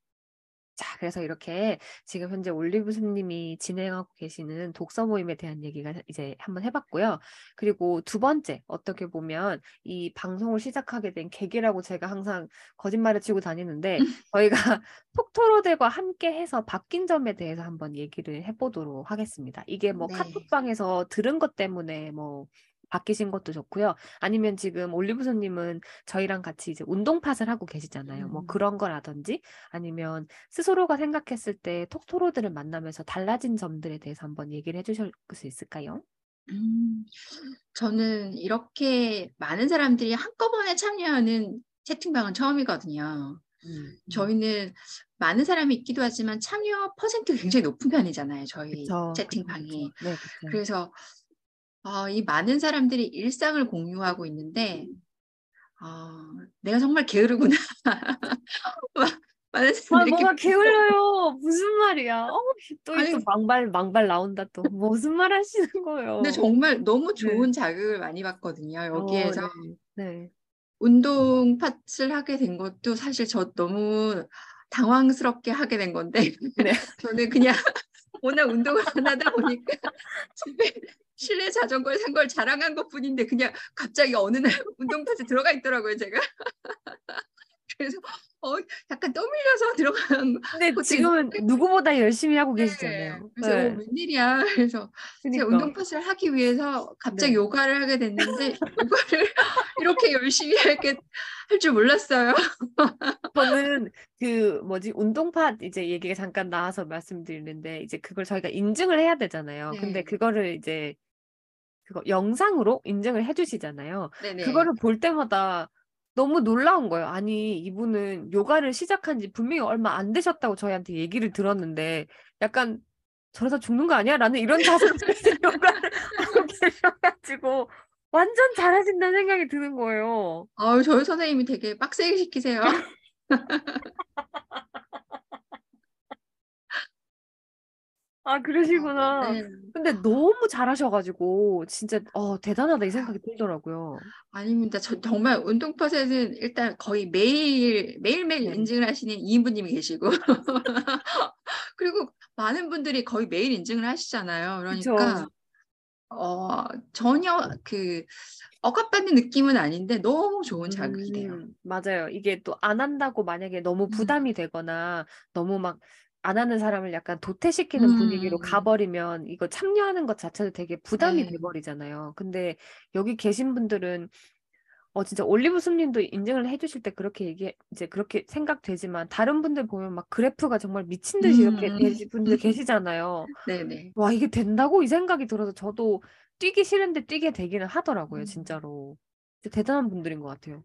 자, 그래서 이렇게 지금 현재 올리브스님이 진행하고 계시는 독서 모임에 대한 얘기가 이제 한번 해봤고요. 그리고 두 번째, 어떻게 보면 이 방송을 시작하게 된 계기라고 제가 항상 거짓말을 치고 다니는데 저희가 톡토로들과 함께 해서 바뀐 점에 대해서 한번 얘기를 해보도록 하겠습니다. 이게 뭐 네. 카톡방에서 들은 것 때문에 뭐 바뀌신 것도 좋고요. 아니면 지금 올리브손님은 저희랑 같이 이제 운동팟을 하고 계시잖아요. 뭐 음. 그런 거라든지 아니면 스스로가 생각했을 때 톡토로들을 만나면서 달라진 점들에 대해서 한번 얘기를 해주실 수 있을까요? 음, 저는 이렇게 많은 사람들이 한꺼번에 참여하는 채팅방은 처음이거든요. 음, 저희는 많은 사람이 있기도 하지만 참여 퍼센트가 굉장히 높은 편이잖아요. 저희 그쵸, 채팅방이. 그쵸. 네, 그쵸. 그래서 어, 이 많은 사람들이 일상을 공유하고 있는데 어, 내가 정말 게으르구나. 많은 아, 뭐가 게을러요. 무슨 말이야? 어, 또, 아니, 또 망발, 망발 나온다 또. 무슨 말 하시는 거예요? 근데 정말 너무 네. 좋은 자극을 많이 받거든요. 여기에서 어, 네. 네. 운동 팟을 하게 된 것도 사실 저 너무 당황스럽게 하게 된 건데 네. 저는 그냥 워낙 운동을 안 하다 보니까 집에 실내 자전거를 산 걸 자랑한 것 뿐인데 그냥 갑자기 어느 날 운동 팟에 들어가 있더라고요 제가 그래서 어 약간 떠밀려서 들어간 근데 지금은 있는데 누구보다 열심히 하고 네. 계시잖아요. 그래서 어, 네. 웬일이야 그래서 제가 그러니까. 운동 팟을 하기 위해서 갑자기 네. 요가를 하게 됐는데 요가를 이렇게 열심히 할게 할 줄 몰랐어요. 저는 그 뭐지 운동팟 이제 얘기가 잠깐 나와서 말씀드리는데 이제 그걸 저희가 인증을 해야 되잖아요. 근데 네. 그거를 이제 그거 영상으로 인증을 해주시잖아요. 네네. 그거를 볼 때마다 너무 놀라운 거예요. 아니 이분은 요가를 시작한 지 분명히 얼마 안 되셨다고 저희한테 얘기를 들었는데 약간 저러다 죽는 거 아니야? 라는 이런 자세로 요가를 하고 계셔가지고 완전 잘하신다는 생각이 드는 거예요. 아유 저희 선생님이 되게 빡세게 시키세요. 아 그러시구나. 네. 근데 너무 잘하셔가지고 진짜 어 대단하다 이 생각이 들더라고요. 아닙니다. 저 정말 운동 팟에는 일단 거의 매일 매일매일 네. 인증을 하시는 이인부님이 계시고 그리고 많은 분들이 거의 매일 인증을 하시잖아요. 그쵸. 그러니까 어 전혀 그 억압받는 느낌은 아닌데 너무 좋은 자극이 돼요. 음, 맞아요. 이게 또 안 한다고 만약에 너무 음. 부담이 되거나 너무 막 안 하는 사람을 약간 도태시키는 분위기로 음. 가버리면 이거 참여하는 것 자체도 되게 부담이 네. 돼버리잖아요. 근데 여기 계신 분들은 어 진짜 올리브 숨님도 인증을 해주실 때 그렇게 얘기 이제 그렇게 생각되지만 다른 분들 보면 막 그래프가 정말 미친 듯이 이렇게 음. 되신 분들 계시잖아요. 네네. 와 이게 된다고 이 생각이 들어서 저도 뛰기 싫은데 뛰게 되기는 하더라고요, 음. 진짜로. 진짜 대단한 분들인 것 같아요.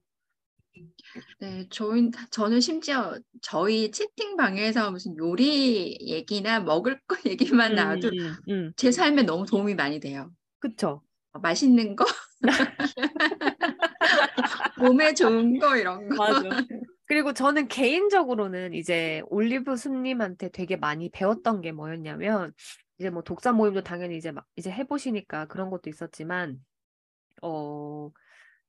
네, 저희, 저는 심지어 저희 채팅방에서 무슨 요리 얘기나 먹을 거 얘기만 나와도 음, 음, 음. 제 삶에 너무 도움이 많이 돼요. 그쵸? 어, 맛있는 거, 몸에 좋은 거 이런 거. 맞아. 그리고 저는 개인적으로는 이제 올리브 순님한테 되게 많이 배웠던 게 뭐였냐면 이제 뭐 독서 모임도 당연히 이제 막 이제 해보시니까 그런 것도 있었지만 어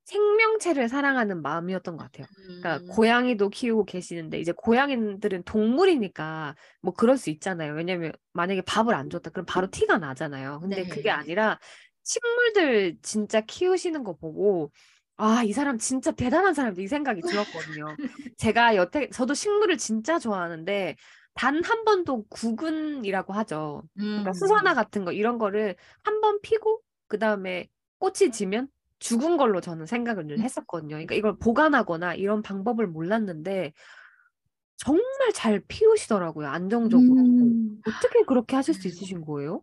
생명체를 사랑하는 마음이었던 것 같아요. 그러니까 음, 고양이도 키우고 계시는데 이제 고양이들은 동물이니까 뭐 그럴 수 있잖아요. 왜냐면 만약에 밥을 안 줬다 그럼 바로 티가 나잖아요. 근데 그게 네. 아니라 식물들 진짜 키우시는 거 보고 아, 이 사람 진짜 대단한 사람이다 이 생각이 들었거든요. 제가 여태 저도 식물을 진짜 좋아하는데 단 한 번도 구근이라고 하죠. 그러니까 음, 수선화 같은 거 이런 거를 한 번 피고 그다음에 꽃이 지면 죽은 걸로 저는 생각을 늘 음. 했었거든요. 그러니까 이걸 보관하거나 이런 방법을 몰랐는데 정말 잘 피우시더라고요. 안정적으로. 음, 어떻게 그렇게 하실 수 네. 있으신 거예요?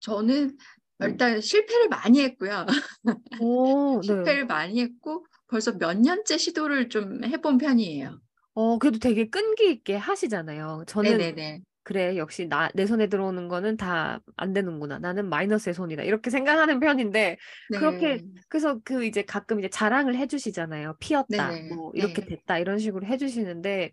저는 일단 실패를 많이 했고요. 오, 네. 실패를 많이 했고 벌써 몇 년째 시도를 좀 해본 편이에요. 어, 그래도 되게 끈기 있게 하시잖아요. 저는 네네네. 그래, 역시 나, 내 손에 들어오는 거는 다 안 되는구나. 나는 마이너스의 손이다. 이렇게 생각하는 편인데, 그렇게, 네. 그래서 그 이제 가끔 이제 자랑을 해주시잖아요. 피었다. 네네. 뭐, 이렇게 네. 됐다. 이런 식으로 해주시는데,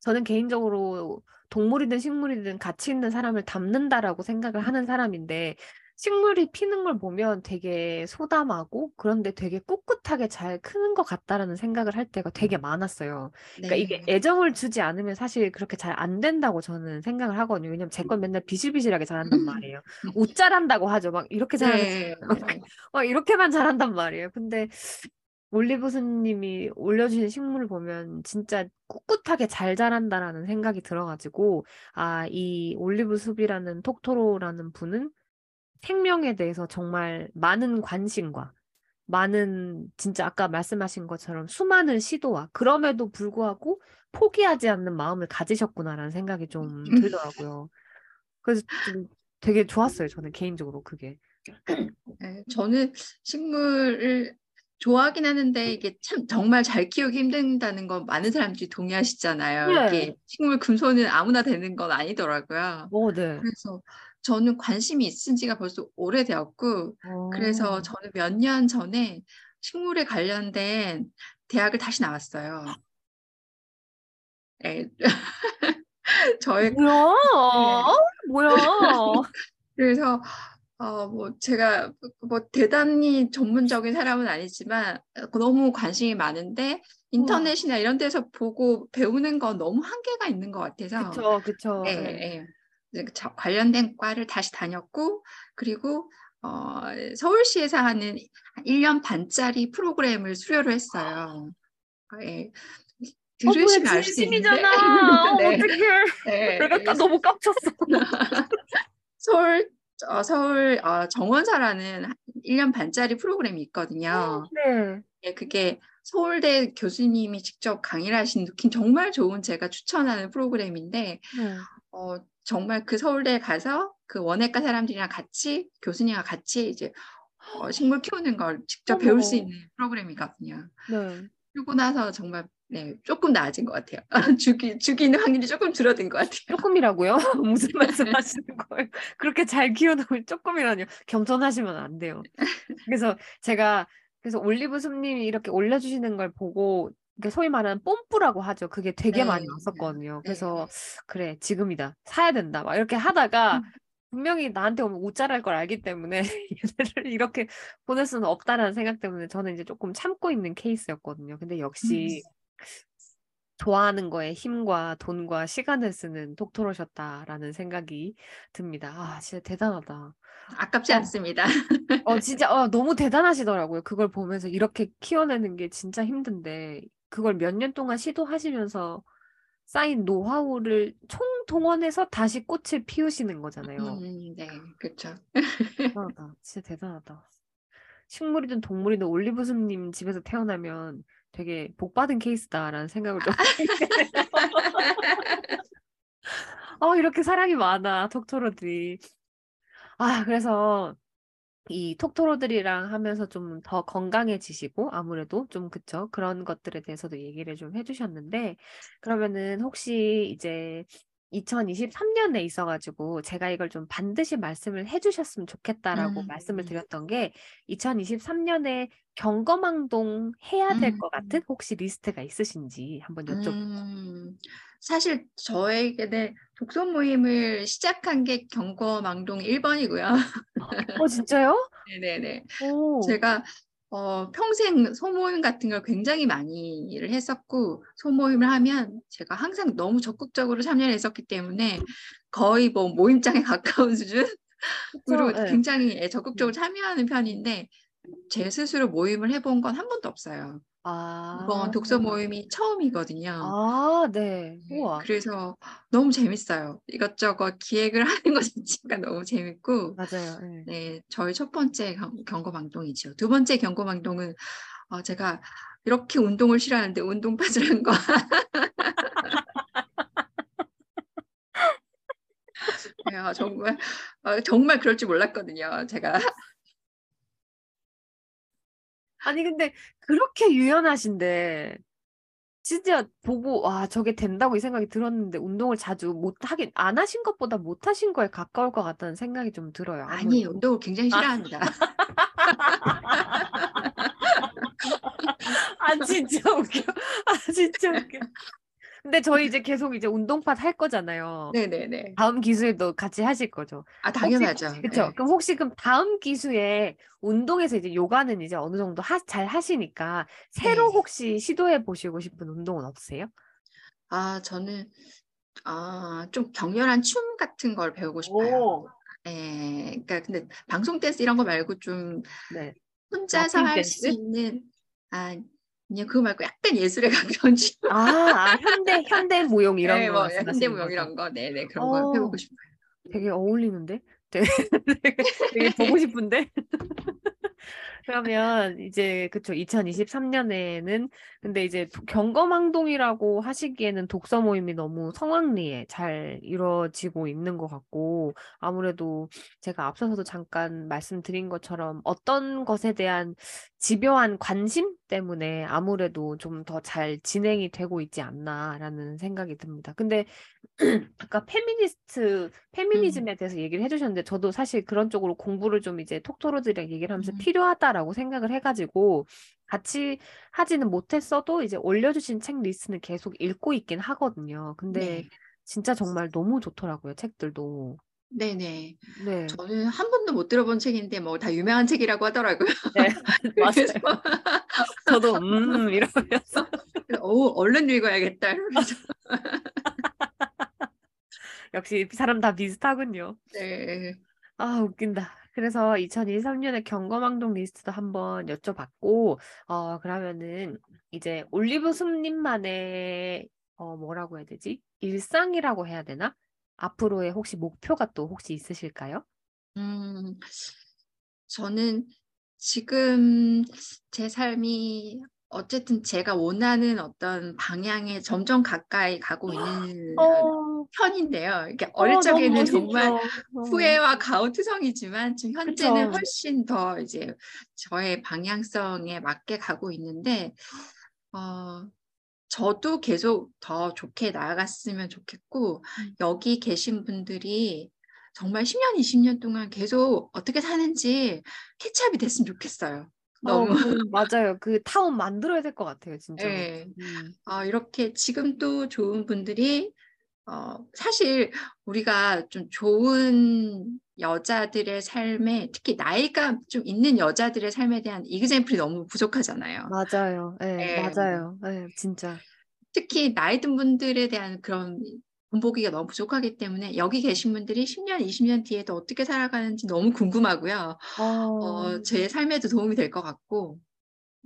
저는 개인적으로 동물이든 식물이든 가치 있는 사람을 닮는다라고 생각을 하는 사람인데, 식물이 피는 걸 보면 되게 소담하고, 그런데 되게 꿋꿋하게 잘 크는 것 같다라는 생각을 할 때가 되게 많았어요. 그러니까 이게 네. 애정을 주지 않으면 사실 그렇게 잘 안 된다고 저는 생각을 하거든요. 왜냐면 제 건 맨날 비실비실하게 자란단 말이에요. 옷 자란다고 하죠. 막 이렇게 자라는 네. 막 이렇게만 자란단 말이에요. 근데 올리브스님이 올려주신 식물을 보면 진짜 꿋꿋하게 잘 자란다라는 생각이 들어가지고 아, 이 올리브 숲이라는 톡토로라는 분은 생명에 대해서 정말 많은 관심과 많은 진짜 아까 말씀하신 것처럼 수많은 시도와 그럼에도 불구하고 포기하지 않는 마음을 가지셨구나라는 생각이 좀 들더라고요. 그래서 좀 되게 좋았어요. 저는 개인적으로 그게. 네, 저는 식물을 좋아하긴 하는데 이게 참 정말 잘 키우기 힘든다는 건 많은 사람들이 동의하시잖아요. 네. 이게 식물 금손은 아무나 되는 건 아니더라고요. 어, 네. 그래서 저는 관심이 있은 지가 벌써 오래되었고 그래서 어. 저는 몇 년 전에 식물에 관련된 대학을 다시 나왔어요. 네. 저의 뭐야? 뭐야? 그래서 어, 뭐, 제가 뭐 대단히 전문적인 사람은 아니지만 너무 관심이 많은데 인터넷이나 이런 데서 보고 배우는 건 너무 한계가 있는 것 같아서. 네. 예. 저 관련된 과를 다시 다녔고, 그리고 어, 서울시에서 하는 1년 반짜리 프로그램을 수료를 했어요. 예. 들으시면 알수 있는데. 네. 어떡해. 네. 내가 딱 너무 깜쳤어. 서울 어, 서울 어, 정원사라는 1년 반짜리 프로그램이 있거든요. 네. 예, 그게 서울대 교수님이 직접 강의를 하신 정말 좋은 제가 추천하는 프로그램인데 네. 어, 정말 그 서울대에 가서 그 원예과 사람들이랑 같이 교수님과 같이 이제 어, 식물 키우는 걸 직접 어머. 배울 수 있는 프로그램이거든요. 네. 그러고 나서 정말 네, 조금 나아진 것 같아요. 죽이, 죽이는 확률이 조금 줄어든 것 같아요. 조금이라고요? 무슨 말씀 하시는 거예요? 그렇게 잘 키워놓으면 조금이라뇨. 겸손하시면 안 돼요. 그래서 제가 그래서 올리브 숲님이 이렇게 올려주시는 걸 보고 소위 말하는 뽐뿌라고 하죠. 그게 되게 네, 많이 네, 왔었거든요. 네. 그래서 그래 지금이다 사야 된다 막 이렇게 하다가 음. 분명히 나한테 오면 우짜랄 걸 알기 때문에 얘네를 이렇게 보낼 수는 없다라는 생각 때문에 저는 이제 조금 참고 있는 케이스였거든요. 근데 역시 좋아하는 거에 힘과 돈과 시간을 쓰는 독토로셨다라는 생각이 듭니다. 아, 진짜 대단하다. 아깝지 어. 않습니다. 어, 진짜 어, 너무 대단하시더라고요. 그걸 보면서 이렇게 키워내는 게 진짜 힘든데 그걸 몇 년 동안 시도하시면서 쌓인 노하우를 총동원해서 다시 꽃을 피우시는 거잖아요. 음, 네, 그렇죠. 대단하다. 진짜 대단하다. 식물이든 동물이든 올리브숲님 집에서 태어나면 되게 복 받은 케이스다라는 생각을 좀. 아, 이렇게 사랑이 많아, 톡토로들이. 아, 그래서 이 톡토로들이랑 하면서 좀 더 건강해지시고 아무래도 좀 그쵸. 그런 것들에 대해서도 얘기를 좀 해 주셨는데 그러면은 혹시 이제 2023 년에 있어 가지고 제가 이걸 좀 반드시 말씀을 해 주셨으면 좋겠다라고 음, 말씀을 음. 드렸던 게 2023 년에 경거망동 해야 될 것 음. 같은 혹시 리스트가 있으신지 한번 여쭤볼게요. 음, 사실 저에게는 독서 모임을 시작한 게 경거망동 1번이고요. 어, 진짜요? 네네네. 오. 제가 어, 평생 소모임 같은 걸 굉장히 많이 일을 했었고 소모임을 하면 제가 항상 너무 적극적으로 참여를 했었기 때문에 거의 뭐 모임장에 가까운 수준으로 그쵸? 네. 굉장히 예, 적극적으로 참여하는 편인데 제 스스로 모임을 해본 건 한 번도 없어요. 아. 이번 독서 모임이 처음이거든요. 아, 네. 네, 우와. 그래서 너무 재밌어요. 이것저것 기획을 하는 것 자체가 너무 재밌고 맞아요. 네. 네, 저희 첫 번째 경- 경거망동이죠. 두 번째 경거망동은 어, 제가 이렇게 운동을 싫어하는데 운동팟을 한 거. 네, 아, 정말 어, 정말 그럴 줄 몰랐거든요. 제가 아니 근데 그렇게 유연하신데 진짜 보고 와 저게 된다고 이 생각이 들었는데 운동을 자주 못 하긴 안 하신 것보다 못 하신 거에 가까울 것 같다는 생각이 좀 들어요. 아니 아무래도. 운동을 굉장히 아. 싫어합니다. 아 진짜 웃겨. 아 진짜 웃겨. 근데 저희 이제 계속 이제 운동팟 할 거잖아요. 네네네. 다음 기수에도 같이 하실 거죠. 아 당연하죠. 그렇죠. 네. 그럼 혹시 그럼 다음 기수에 운동에서 이제 요가는 이제 어느 정도 하, 잘 하시니까 새로 네. 혹시 시도해 보시고 싶은 운동은 없으세요? 아 저는 아, 좀 격렬한 춤 같은 걸 배우고 싶어요. 예, 그러니까 근데 방송 댄스 이런 거 말고 좀 네. 혼자서 할 수? 있는 아, 그냥 그거 말고 약간 예술에 가까운 춤. 아, 아, 현대 현대 무용 이런 네, 거뭐 말씀하시는 현대 무용 거죠? 이런 거, 네, 네 그런 어. 거 해보고 싶어요. 되게 어울리는데? 되게, 되게, 보고 싶은데? 그러면 이제 그쵸 2023년에는 근데 이제 도- 경거망동이라고 하시기에는 독서 모임이 너무 성황리에 잘 이루어지고 있는 것 같고 아무래도 제가 앞서서도 잠깐 말씀드린 것처럼 어떤 것에 대한 집요한 관심 때문에 아무래도 좀 더 잘 진행이 되고 있지 않나라는 생각이 듭니다. 근데 아까 페미니스트, 페미니즘에 대해서 얘기를 해주셨는데, 저도 사실 그런 쪽으로 공부를 좀 이제 톡토로들이랑 얘기를 하면서 음. 필요하다라고 생각을 해가지고, 같이 하지는 못했어도 이제 올려주신 책 리스트는 계속 읽고 있긴 하거든요. 근데 네. 진짜 정말 너무 좋더라고요, 책들도. 네네. 네. 저는 한 번도 못 들어본 책인데 뭐 다 유명한 책이라고 하더라고요. 네, 맞아요. 저도 음 이러면서 어 얼른 읽어야겠다 이러면서 역시 사람 다 비슷하군요. 네. 아, 웃긴다. 그래서 2023년에 경거망동 리스트도 한번 여쭤봤고, 어, 그러면은 이제 올리브 숲님만의 어, 뭐라고 해야 되지? 일상이라고 해야 되나? 앞으로의 혹시 목표가 또 혹시 있으실까요? 음, 저는 지금 제 삶이 어쨌든 제가 원하는 어떤 방향에 점점 가까이 가고 있는 어, 편인데요. 이게 어, 어릴 너무 적에는 정말. 어, 후회와 가오투성이지만 지금 현재는 그쵸. 훨씬 더 이제 저의 방향성에 맞게 가고 있는데 어, 저도 계속 더 좋게 나아갔으면 좋겠고 음. 여기 계신 분들이 정말 10년, 20년 동안 계속 어떻게 사는지 캐치업이 됐으면 좋겠어요. 어, 너무 그, 맞아요. 그 타운 만들어야 될 것 같아요, 진짜로. 예. 음. 어, 이렇게 지금도 좋은 분들이 어, 사실 우리가 좀 좋은 여자들의 삶에 특히 나이가 좀 있는 여자들의 삶에 대한 이그젠플이 너무 부족하잖아요. 맞아요. 예, 예. 맞아요. 예, 진짜. 특히 나이 든 분들에 대한 그런 본보기가 너무 부족하기 때문에 여기 계신 분들이 10년, 20년 뒤에도 어떻게 살아가는지 너무 궁금하고요. 어, 어, 제 삶에도 도움이 될 것 같고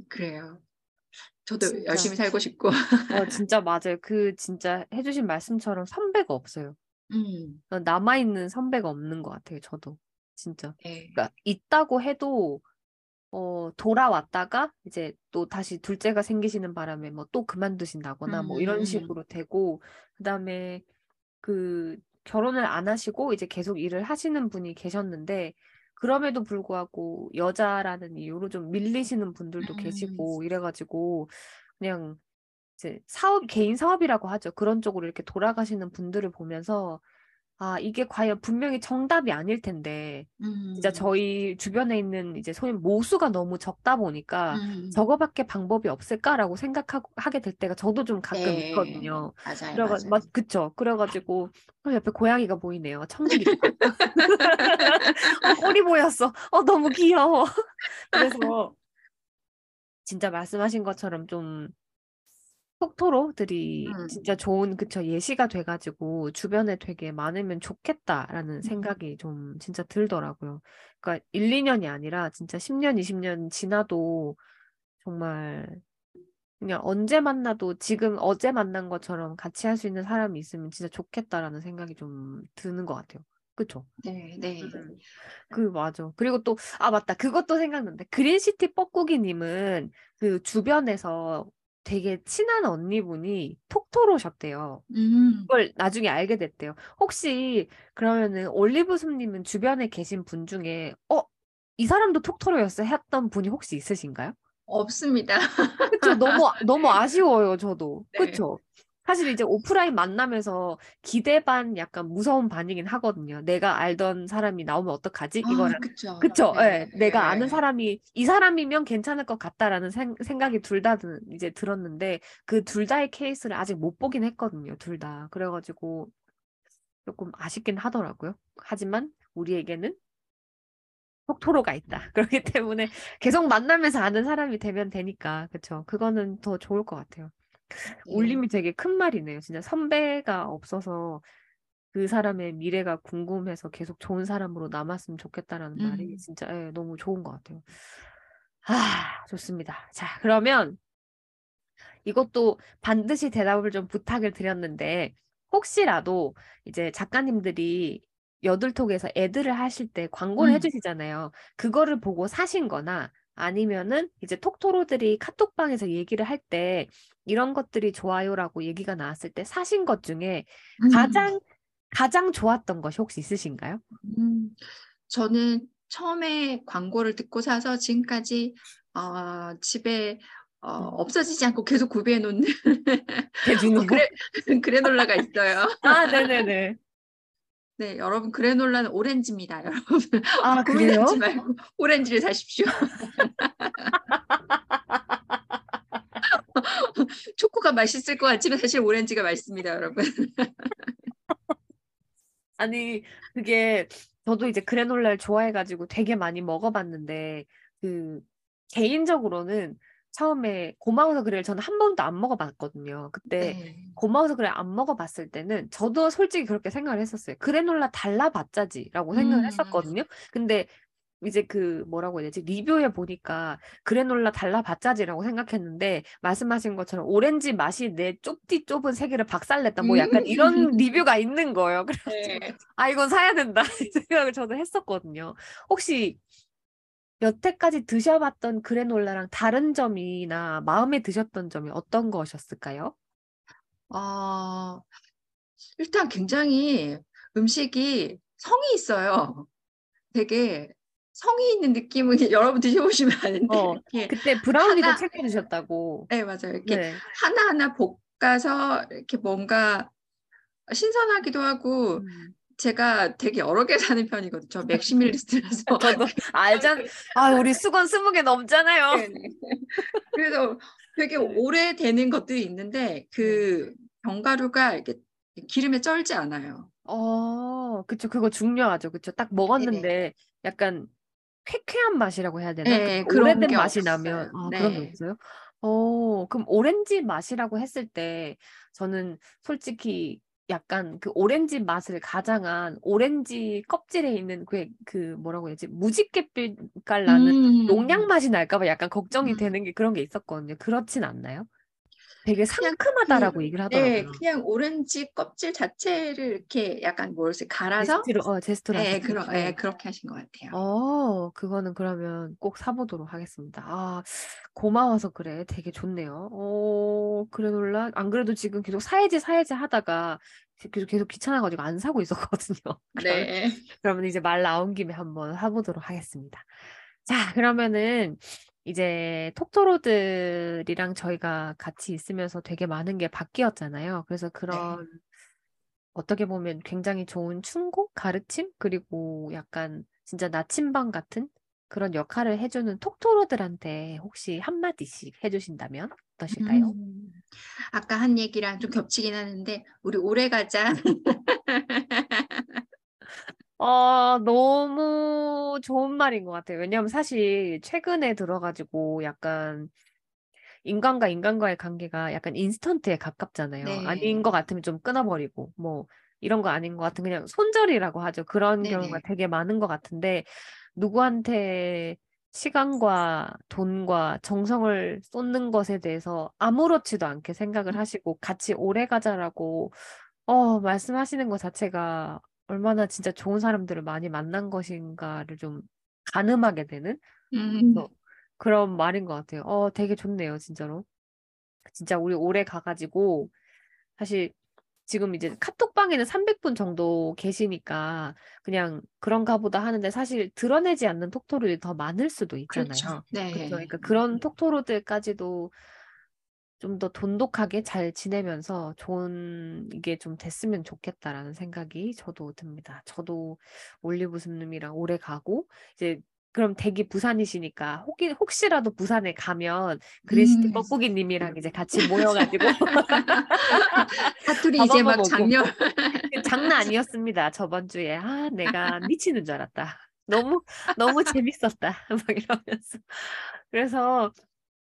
그래요. 저도 진짜. 열심히 살고 싶고. 어, 진짜 맞아요. 그 진짜 해주신 말씀처럼 선배가 없어요. 음, 어, 남아있는 선배가 없는 것 같아요, 저도. 진짜. 네. 그러니까 있다고 해도, 어, 돌아왔다가 이제 또 다시 둘째가 생기시는 바람에 뭐 또 그만두신다거나 뭐 이런 음. 식으로 되고, 그 다음에 그 결혼을 안 하시고 이제 계속 일을 하시는 분이 계셨는데, 그럼에도 불구하고 여자라는 이유로 좀 밀리시는 분들도 음. 계시고 이래가지고 그냥 이제 사업, 개인 사업이라고 하죠. 그런 쪽으로 이렇게 돌아가시는 분들을 보면서, 아, 이게 과연 분명히 정답이 아닐 텐데, 진짜 음, 저희 주변에 있는 이제 소위 모수가 너무 적다 보니까, 음. 저거밖에 방법이 없을까라고 생각하고 하게 될 때가 저도 좀 가끔 네. 있거든요. 맞아요, 그래가, 맞아요. 맞, 그쵸. 그래가지고, 어, 옆에 고양이가 보이네요. 청국이. 어, 꼬리 보였어. 어, 너무 귀여워. 그래서, 진짜 말씀하신 것처럼 좀, 톡토로들이 음. 진짜 좋은 그쵸 예시가 돼가지고 주변에 되게 많으면 좋겠다라는 생각이 좀 진짜 들더라고요. 그러니까 1, 2년이 아니라 진짜 10년, 20년 지나도 정말 그냥 언제 만나도 지금 어제 만난 것처럼 같이 할 수 있는 사람이 있으면 진짜 좋겠다라는 생각이 좀 드는 것 같아요. 그쵸? 네, 네. 음. 그 맞아. 그리고 또 아 맞다. 그것도 생각난다. 그린시티 뻐꾸기님은 그 주변에서 되게 친한 언니분이 톡토로셨대요. 음, 그걸 나중에 알게 됐대요. 혹시 그러면은 올리브숲님은 주변에 계신 분 중에 어? 이 사람도 톡토로였어 했던 분이 혹시 있으신가요? 없습니다. 그쵸? 너무 너무 아쉬워요, 저도. 네. 그쵸? 사실 이제 오프라인 만나면서 기대 반 약간 무서운 반이긴 하거든요. 내가 알던 사람이 나오면 어떡하지? 아, 이거랑 그쵸. 그쵸? 네, 예, 내가 아는 네. 사람이 이 사람이면 괜찮을 것 같다라는 생, 생각이 둘 다 이제 들었는데 그 둘 다의 케이스를 아직 못 보긴 했거든요. 둘 다. 그래가지고 조금 아쉽긴 하더라고요. 하지만 우리에게는 톡토로가 있다. 그렇기 때문에 계속 만나면서 아는 사람이 되면 되니까 그쵸? 그거는 더 좋을 것 같아요. 네. 울림이 되게 큰 말이네요. 진짜 선배가 없어서 그 사람의 미래가 궁금해서 계속 좋은 사람으로 남았으면 좋겠다라는 말이 음. 진짜 예, 너무 좋은 것 같아요. 아, 좋습니다. 자, 그러면 이것도 반드시 대답을 좀 부탁을 드렸는데 혹시라도 이제 작가님들이 여들톡에서 애들을 하실 때 광고를 음. 해주시잖아요. 그거를 보고 사신 거나 아니면은 이제 톡토로들이 카톡방에서 얘기를 할 때 이런 것들이 좋아요라고 얘기가 나왔을 때 사신 것 중에 음. 가장 가장 좋았던 것이 혹시 있으신가요? 음, 저는 처음에 광고를 듣고 사서 지금까지 어, 집에 어, 음. 없어지지 않고 계속 구비해 놓는. 어, 그래, 그래놀라가 있어요. 아, 네네네. 네, 여러분 그래놀라는 오렌지입니다. 여러분 아, 그래요? 고민하지 말고 오렌지를 사십시오. 초코가 맛있을 것 같지만 사실 오렌지가 맛있습니다, 여러분. 아니, 그게 저도 이제 그래놀라를 좋아해가지고 되게 많이 먹어봤는데, 그, 개인적으로는 처음에 고마워서 그래를 저는 한 번도 안 먹어봤거든요. 그때 네. 고마워서 그래 안 먹어봤을 때는 저도 솔직히 그렇게 생각을 했었어요. 그래놀라 달라봤자지라고 생각을 음. 했었거든요. 근데 이제 그 뭐라고 해야 되지? 리뷰에 보니까 그래놀라 달라봤자지라고 생각했는데 말씀하신 것처럼 오렌지 맛이 내 좁디 좁은 세계를 박살냈다. 뭐 약간 이런 리뷰가 있는 거예요. 그래가지고 네. 아 이건 사야 된다 이 생각을 저도 했었거든요. 혹시 여태까지 드셔봤던 그래놀라랑 다른 점이나 마음에 드셨던 점이 어떤 것이었을까요? 어, 일단 굉장히 음식이 성이 있어요. 되게 성이 있는 느낌은 여러분 드셔보시면 아는데 어, 그때 브라우니도 하나- 챙겨 드셨다고. 네 맞아요. 이렇게 네. 하나 하나 볶아서 이렇게 뭔가 신선하기도 하고 음. 제가 되게 여러 개 사는 편이거든요. 저 maximalist라서. 저도 알잖. 아, 우리 수건 스무 개 넘잖아요. 네네. 그래서 되게 오래 되는 것들이 있는데 그 견과류가 이렇게 기름에 쩔지 않아요. 어, 그쵸. 그거 중요하죠. 그쵸. 딱 먹었는데 약간 쾌쾌한 맛이라고 해야 되나? 네, 그 오래된 게 맛이 없어요. 나면 아, 그런 게 네. 없어요? 어, 그럼 오렌지 맛이라고 했을 때 저는 솔직히 약간 그 오렌지 맛을 가장한 오렌지 껍질에 있는 그, 그 뭐라고 해야지? 무지갯빛깔 나는 음, 농약 맛이 날까 봐 약간 걱정이 음. 되는 게 그런 게 있었거든요. 그렇진 않나요? 되게 상큼하다라고 얘기를 네, 하더라고요. 그냥 오렌지 껍질 자체를 이렇게 약간 뭐지 갈아서 제스트로, 어, 제스트로 네? 그러, 네, 그렇게 하신 것 같아요. 어, 그거는 그러면 꼭 사보도록 하겠습니다. 아, 고마워서 그래. 되게 좋네요. 어, 그래 놀라. 안 그래도 지금 계속 사야지, 사야지 하다가 계속, 계속 귀찮아가지고 안 사고 있었거든요. 그러면, 네. 그러면 이제 말 나온 김에 한번 사보도록 하겠습니다. 자, 그러면은 이제 톡토로들이랑 저희가 같이 있으면서 되게 많은 게 바뀌었잖아요. 그래서 그런 어떻게 보면 굉장히 좋은 충고, 가르침, 그리고 약간 진짜 나침반 같은 그런 역할을 해주는 톡토로들한테 혹시 한마디씩 해주신다면 어떠실까요? 음, 아까 한 얘기랑 좀 겹치긴 하는데 우리 오래 가자. 어, 너무 좋은 말인 것 같아요. 왜냐하면 사실 최근에 들어가지고 약간 인간과 인간과의 관계가 약간 인스턴트에 가깝잖아요. 네. 아닌 것 같으면 좀 끊어버리고, 뭐, 이런 거 아닌 것 같으면 그냥 손절이라고 하죠. 그런 경우가. 되게 많은 것 같은데, 누구한테 시간과 돈과 정성을 쏟는 것에 대해서 아무렇지도 않게 생각을 하시고 같이 오래 가자라고, 어, 말씀하시는 것 자체가 얼마나 진짜 좋은 사람들을 많이 만난 것인가를 좀 가늠하게 되는 음, 그래서 그런 말인 것 같아요. 어, 되게 좋네요, 진짜로. 진짜 우리 오래 가가지고, 사실 지금 이제 카톡방에는 300분 정도 계시니까 그냥 그런가 보다 하는데 사실 드러내지 않는 톡토로들이 더 많을 수도 있잖아요. 그렇죠. 네. 그러니까 그런 톡토로들까지도 좀 더 돈독하게 잘 지내면서 좋은 이게 좀 됐으면 좋겠다라는 생각이 저도 듭니다. 저도 올리브스님이랑 오래 가고 이제 그럼 댁이 부산이시니까 혹이, 혹시라도 부산에 가면 그린시티 음. 뻐꾸기님이랑 이제 같이 모여가지고 사투리 밥 이제 막 먹고. 작년 장난 아니었습니다. 저번 주에 아 내가 미치는 줄 알았다. 너무 너무 재밌었다. 막 이러면서 그래서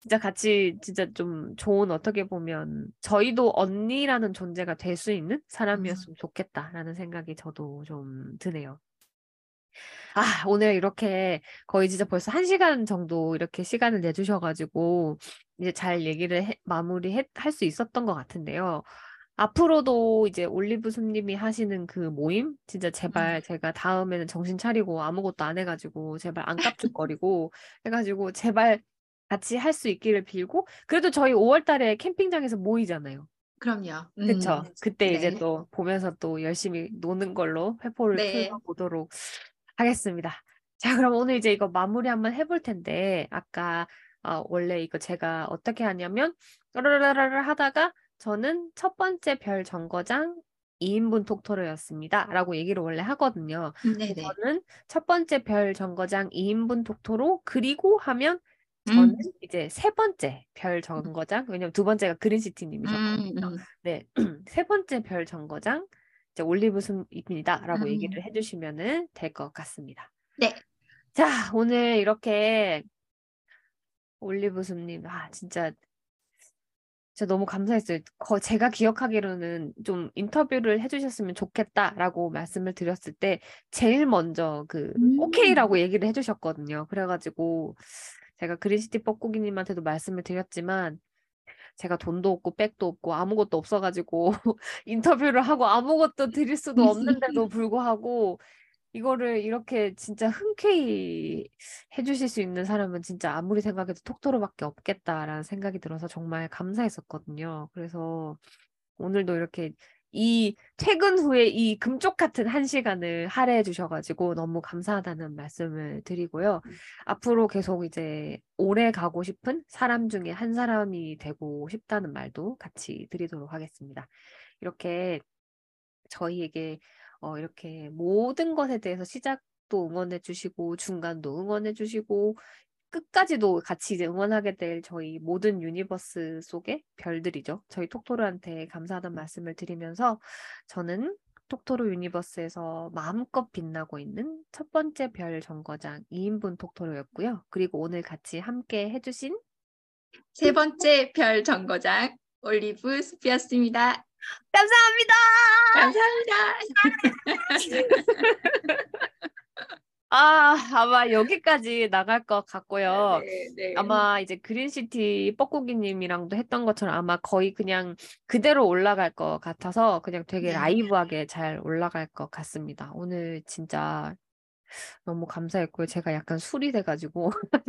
진짜 같이 진짜 좀 좋은 어떻게 보면 저희도 언니라는 존재가 될 수 있는 사람이었으면 좋겠다라는 생각이 저도 좀 드네요. 아, 오늘 이렇게 거의 진짜 벌써 한 시간 정도 이렇게 시간을 내주셔가지고 이제 잘 얘기를 해, 마무리 할 수 있었던 것 같은데요. 앞으로도 이제 올리브숲님이 하시는 그 모임 진짜 제발 제가 다음에는 정신 차리고 아무것도 안 해가지고 제발 안 깝죽거리고 해가지고 제발 같이 할 수 있기를 빌고 그래도 저희 5월 달에 캠핑장에서 모이잖아요. 그럼요. 음, 그쵸? 그때 이제 네. 또 보면서 또 열심히 노는 걸로 회포를 네. 풀어 보도록 하겠습니다. 자, 그럼 오늘 이제 이거 마무리 한번 해볼 텐데 아까 어, 원래 이거 제가 어떻게 하냐면 라라라라 하다가 저는 첫 번째 별 정거장 2인분 톡토로였습니다. 라고 얘기를 원래 하거든요. 음, 네네. 저는 첫 번째 별 정거장 2인분 톡토로 그리고 하면 저는 음, 이제 세 번째 별 정거장 왜냐면 두 번째가 그린시티님이셨거든요. 음, 음. 네, 세 번째 별 정거장 이제 올리브 숲입니다라고 음. 얘기를 해주시면은 될 것 같습니다. 네. 자, 오늘 이렇게 올리브 숲님, 아 진짜 진짜 너무 감사했어요. 거, 제가 기억하기로는 좀 인터뷰를 해주셨으면 좋겠다라고 말씀을 드렸을 때 제일 먼저 그 음. 오케이라고 얘기를 해주셨거든요. 그래가지고 제가 그린시티 뻐꾸기님한테도 말씀을 드렸지만 제가 돈도 없고 백도 없고 아무것도 없어가지고 인터뷰를 하고 아무것도 드릴 수도 없는데도 불구하고 이거를 이렇게 진짜 흔쾌히 해주실 수 있는 사람은 진짜 아무리 생각해도 톡토로밖에 없겠다라는 생각이 들어서 정말 감사했었거든요. 그래서 오늘도 이렇게 이 퇴근 후에 이 금쪽 같은 한 시간을 할애해 주셔가지고 너무 감사하다는 말씀을 드리고요. 앞으로 계속 이제 오래 가고 싶은 사람 중에 한 사람이 되고 싶다는 말도 같이 드리도록 하겠습니다. 이렇게 저희에게 어, 이렇게 모든 것에 대해서 시작 도 응원해 주시고 중간도 응원해 주시고 끝까지도 같이 이제 응원하게 될 저희 모든 universe 속의 별들이죠. 저희 톡토르한테 감사하다는 말씀을 드리면서 저는 톡토르 universe에서 마음껏 빛나고 있는 첫 번째 별 정거장 2인분 톡토르였고요. 그리고 오늘 같이 함께 해주신 세 번째 별 정거장 올리브 숲이었습니다. 감사합니다. 감사합니다. 아, 아마 여기까지 나갈 것 같고요. 네, 네. 아마 이제 그린시티 뻐꾸기님이랑도 했던 것처럼 아마 거의 그냥 그대로 올라갈 것 같아서 그냥 되게 네. 라이브하게 잘 올라갈 것 같습니다. 오늘 진짜 너무 감사했고요. 제가 약간 술이 돼가지고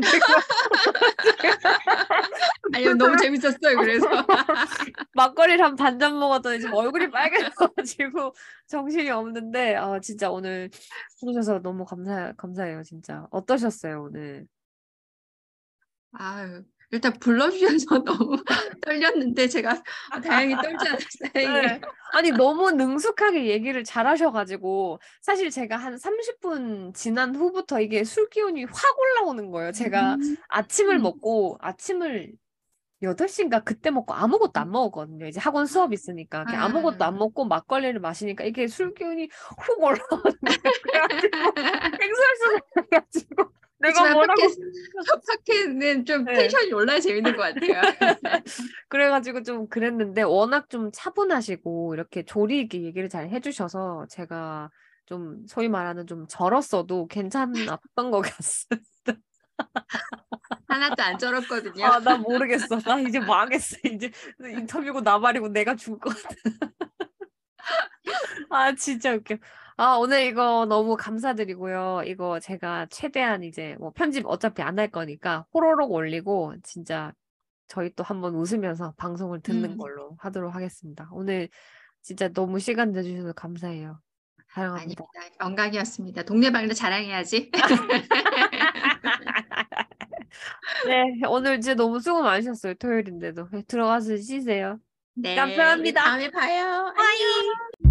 아니요 너무 재밌었어요. 그래서 막걸리를 한 반 잔 먹었더니 지금 얼굴이 빨개져가지고 정신이 없는데 아 진짜 오늘 부르셔서 너무 감사 감사해요. 진짜 어떠셨어요 오늘? 아유 일단 불러주셔서 너무 떨렸는데 제가 아, 다행히 떨지 않았어요. 네. 아니 너무 능숙하게 얘기를 잘하셔가지고 사실 제가 한 30분 지난 후부터 이게 술 기운이 확 올라오는 거예요. 제가 음. 아침을 음. 먹고 아침을 8시인가 그때 먹고 아무것도 안 먹었거든요. 이제 학원 수업 있으니까 그냥 아무것도 안 아. 먹고 막걸리를 마시니까 이게 술 기운이 훅 올라오는 거예요. 그래가지고 횡설수설 해가지고 내가 뭐라고 팟캐는 좀 네. 텐션이 올라야 재밌는 것 같아요. 그래가지고 좀 그랬는데 워낙 좀 차분하시고 이렇게 조리 있게 얘기를 잘 해주셔서 제가 좀 소위 말하는 좀 절었어도 괜찮았던 것 같습니다. 하나도 안 쩔었거든요. 아, 나 모르겠어. 나 이제 망했어. 이제 인터뷰고 나발이고 내가 죽을 것 같아. 아, 진짜 웃겨. 아, 오늘 이거 너무 감사드리고요. 이거 제가 최대한 이제 뭐 편집 어차피 안 할 거니까 호로록 올리고 진짜 저희 또 한번 웃으면서 방송을 듣는 음. 걸로 하도록 하겠습니다. 오늘 진짜 너무 시간 내주셔서 감사해요. 사랑합니다. 아닙니다. 영광이었습니다. 동네방네 자랑해야지. 네, 오늘 진짜 너무 수고 많으셨어요. 토요일인데도. 네, 들어가서 쉬세요. 네, 감사합니다. 다음에 봐요. 안녕.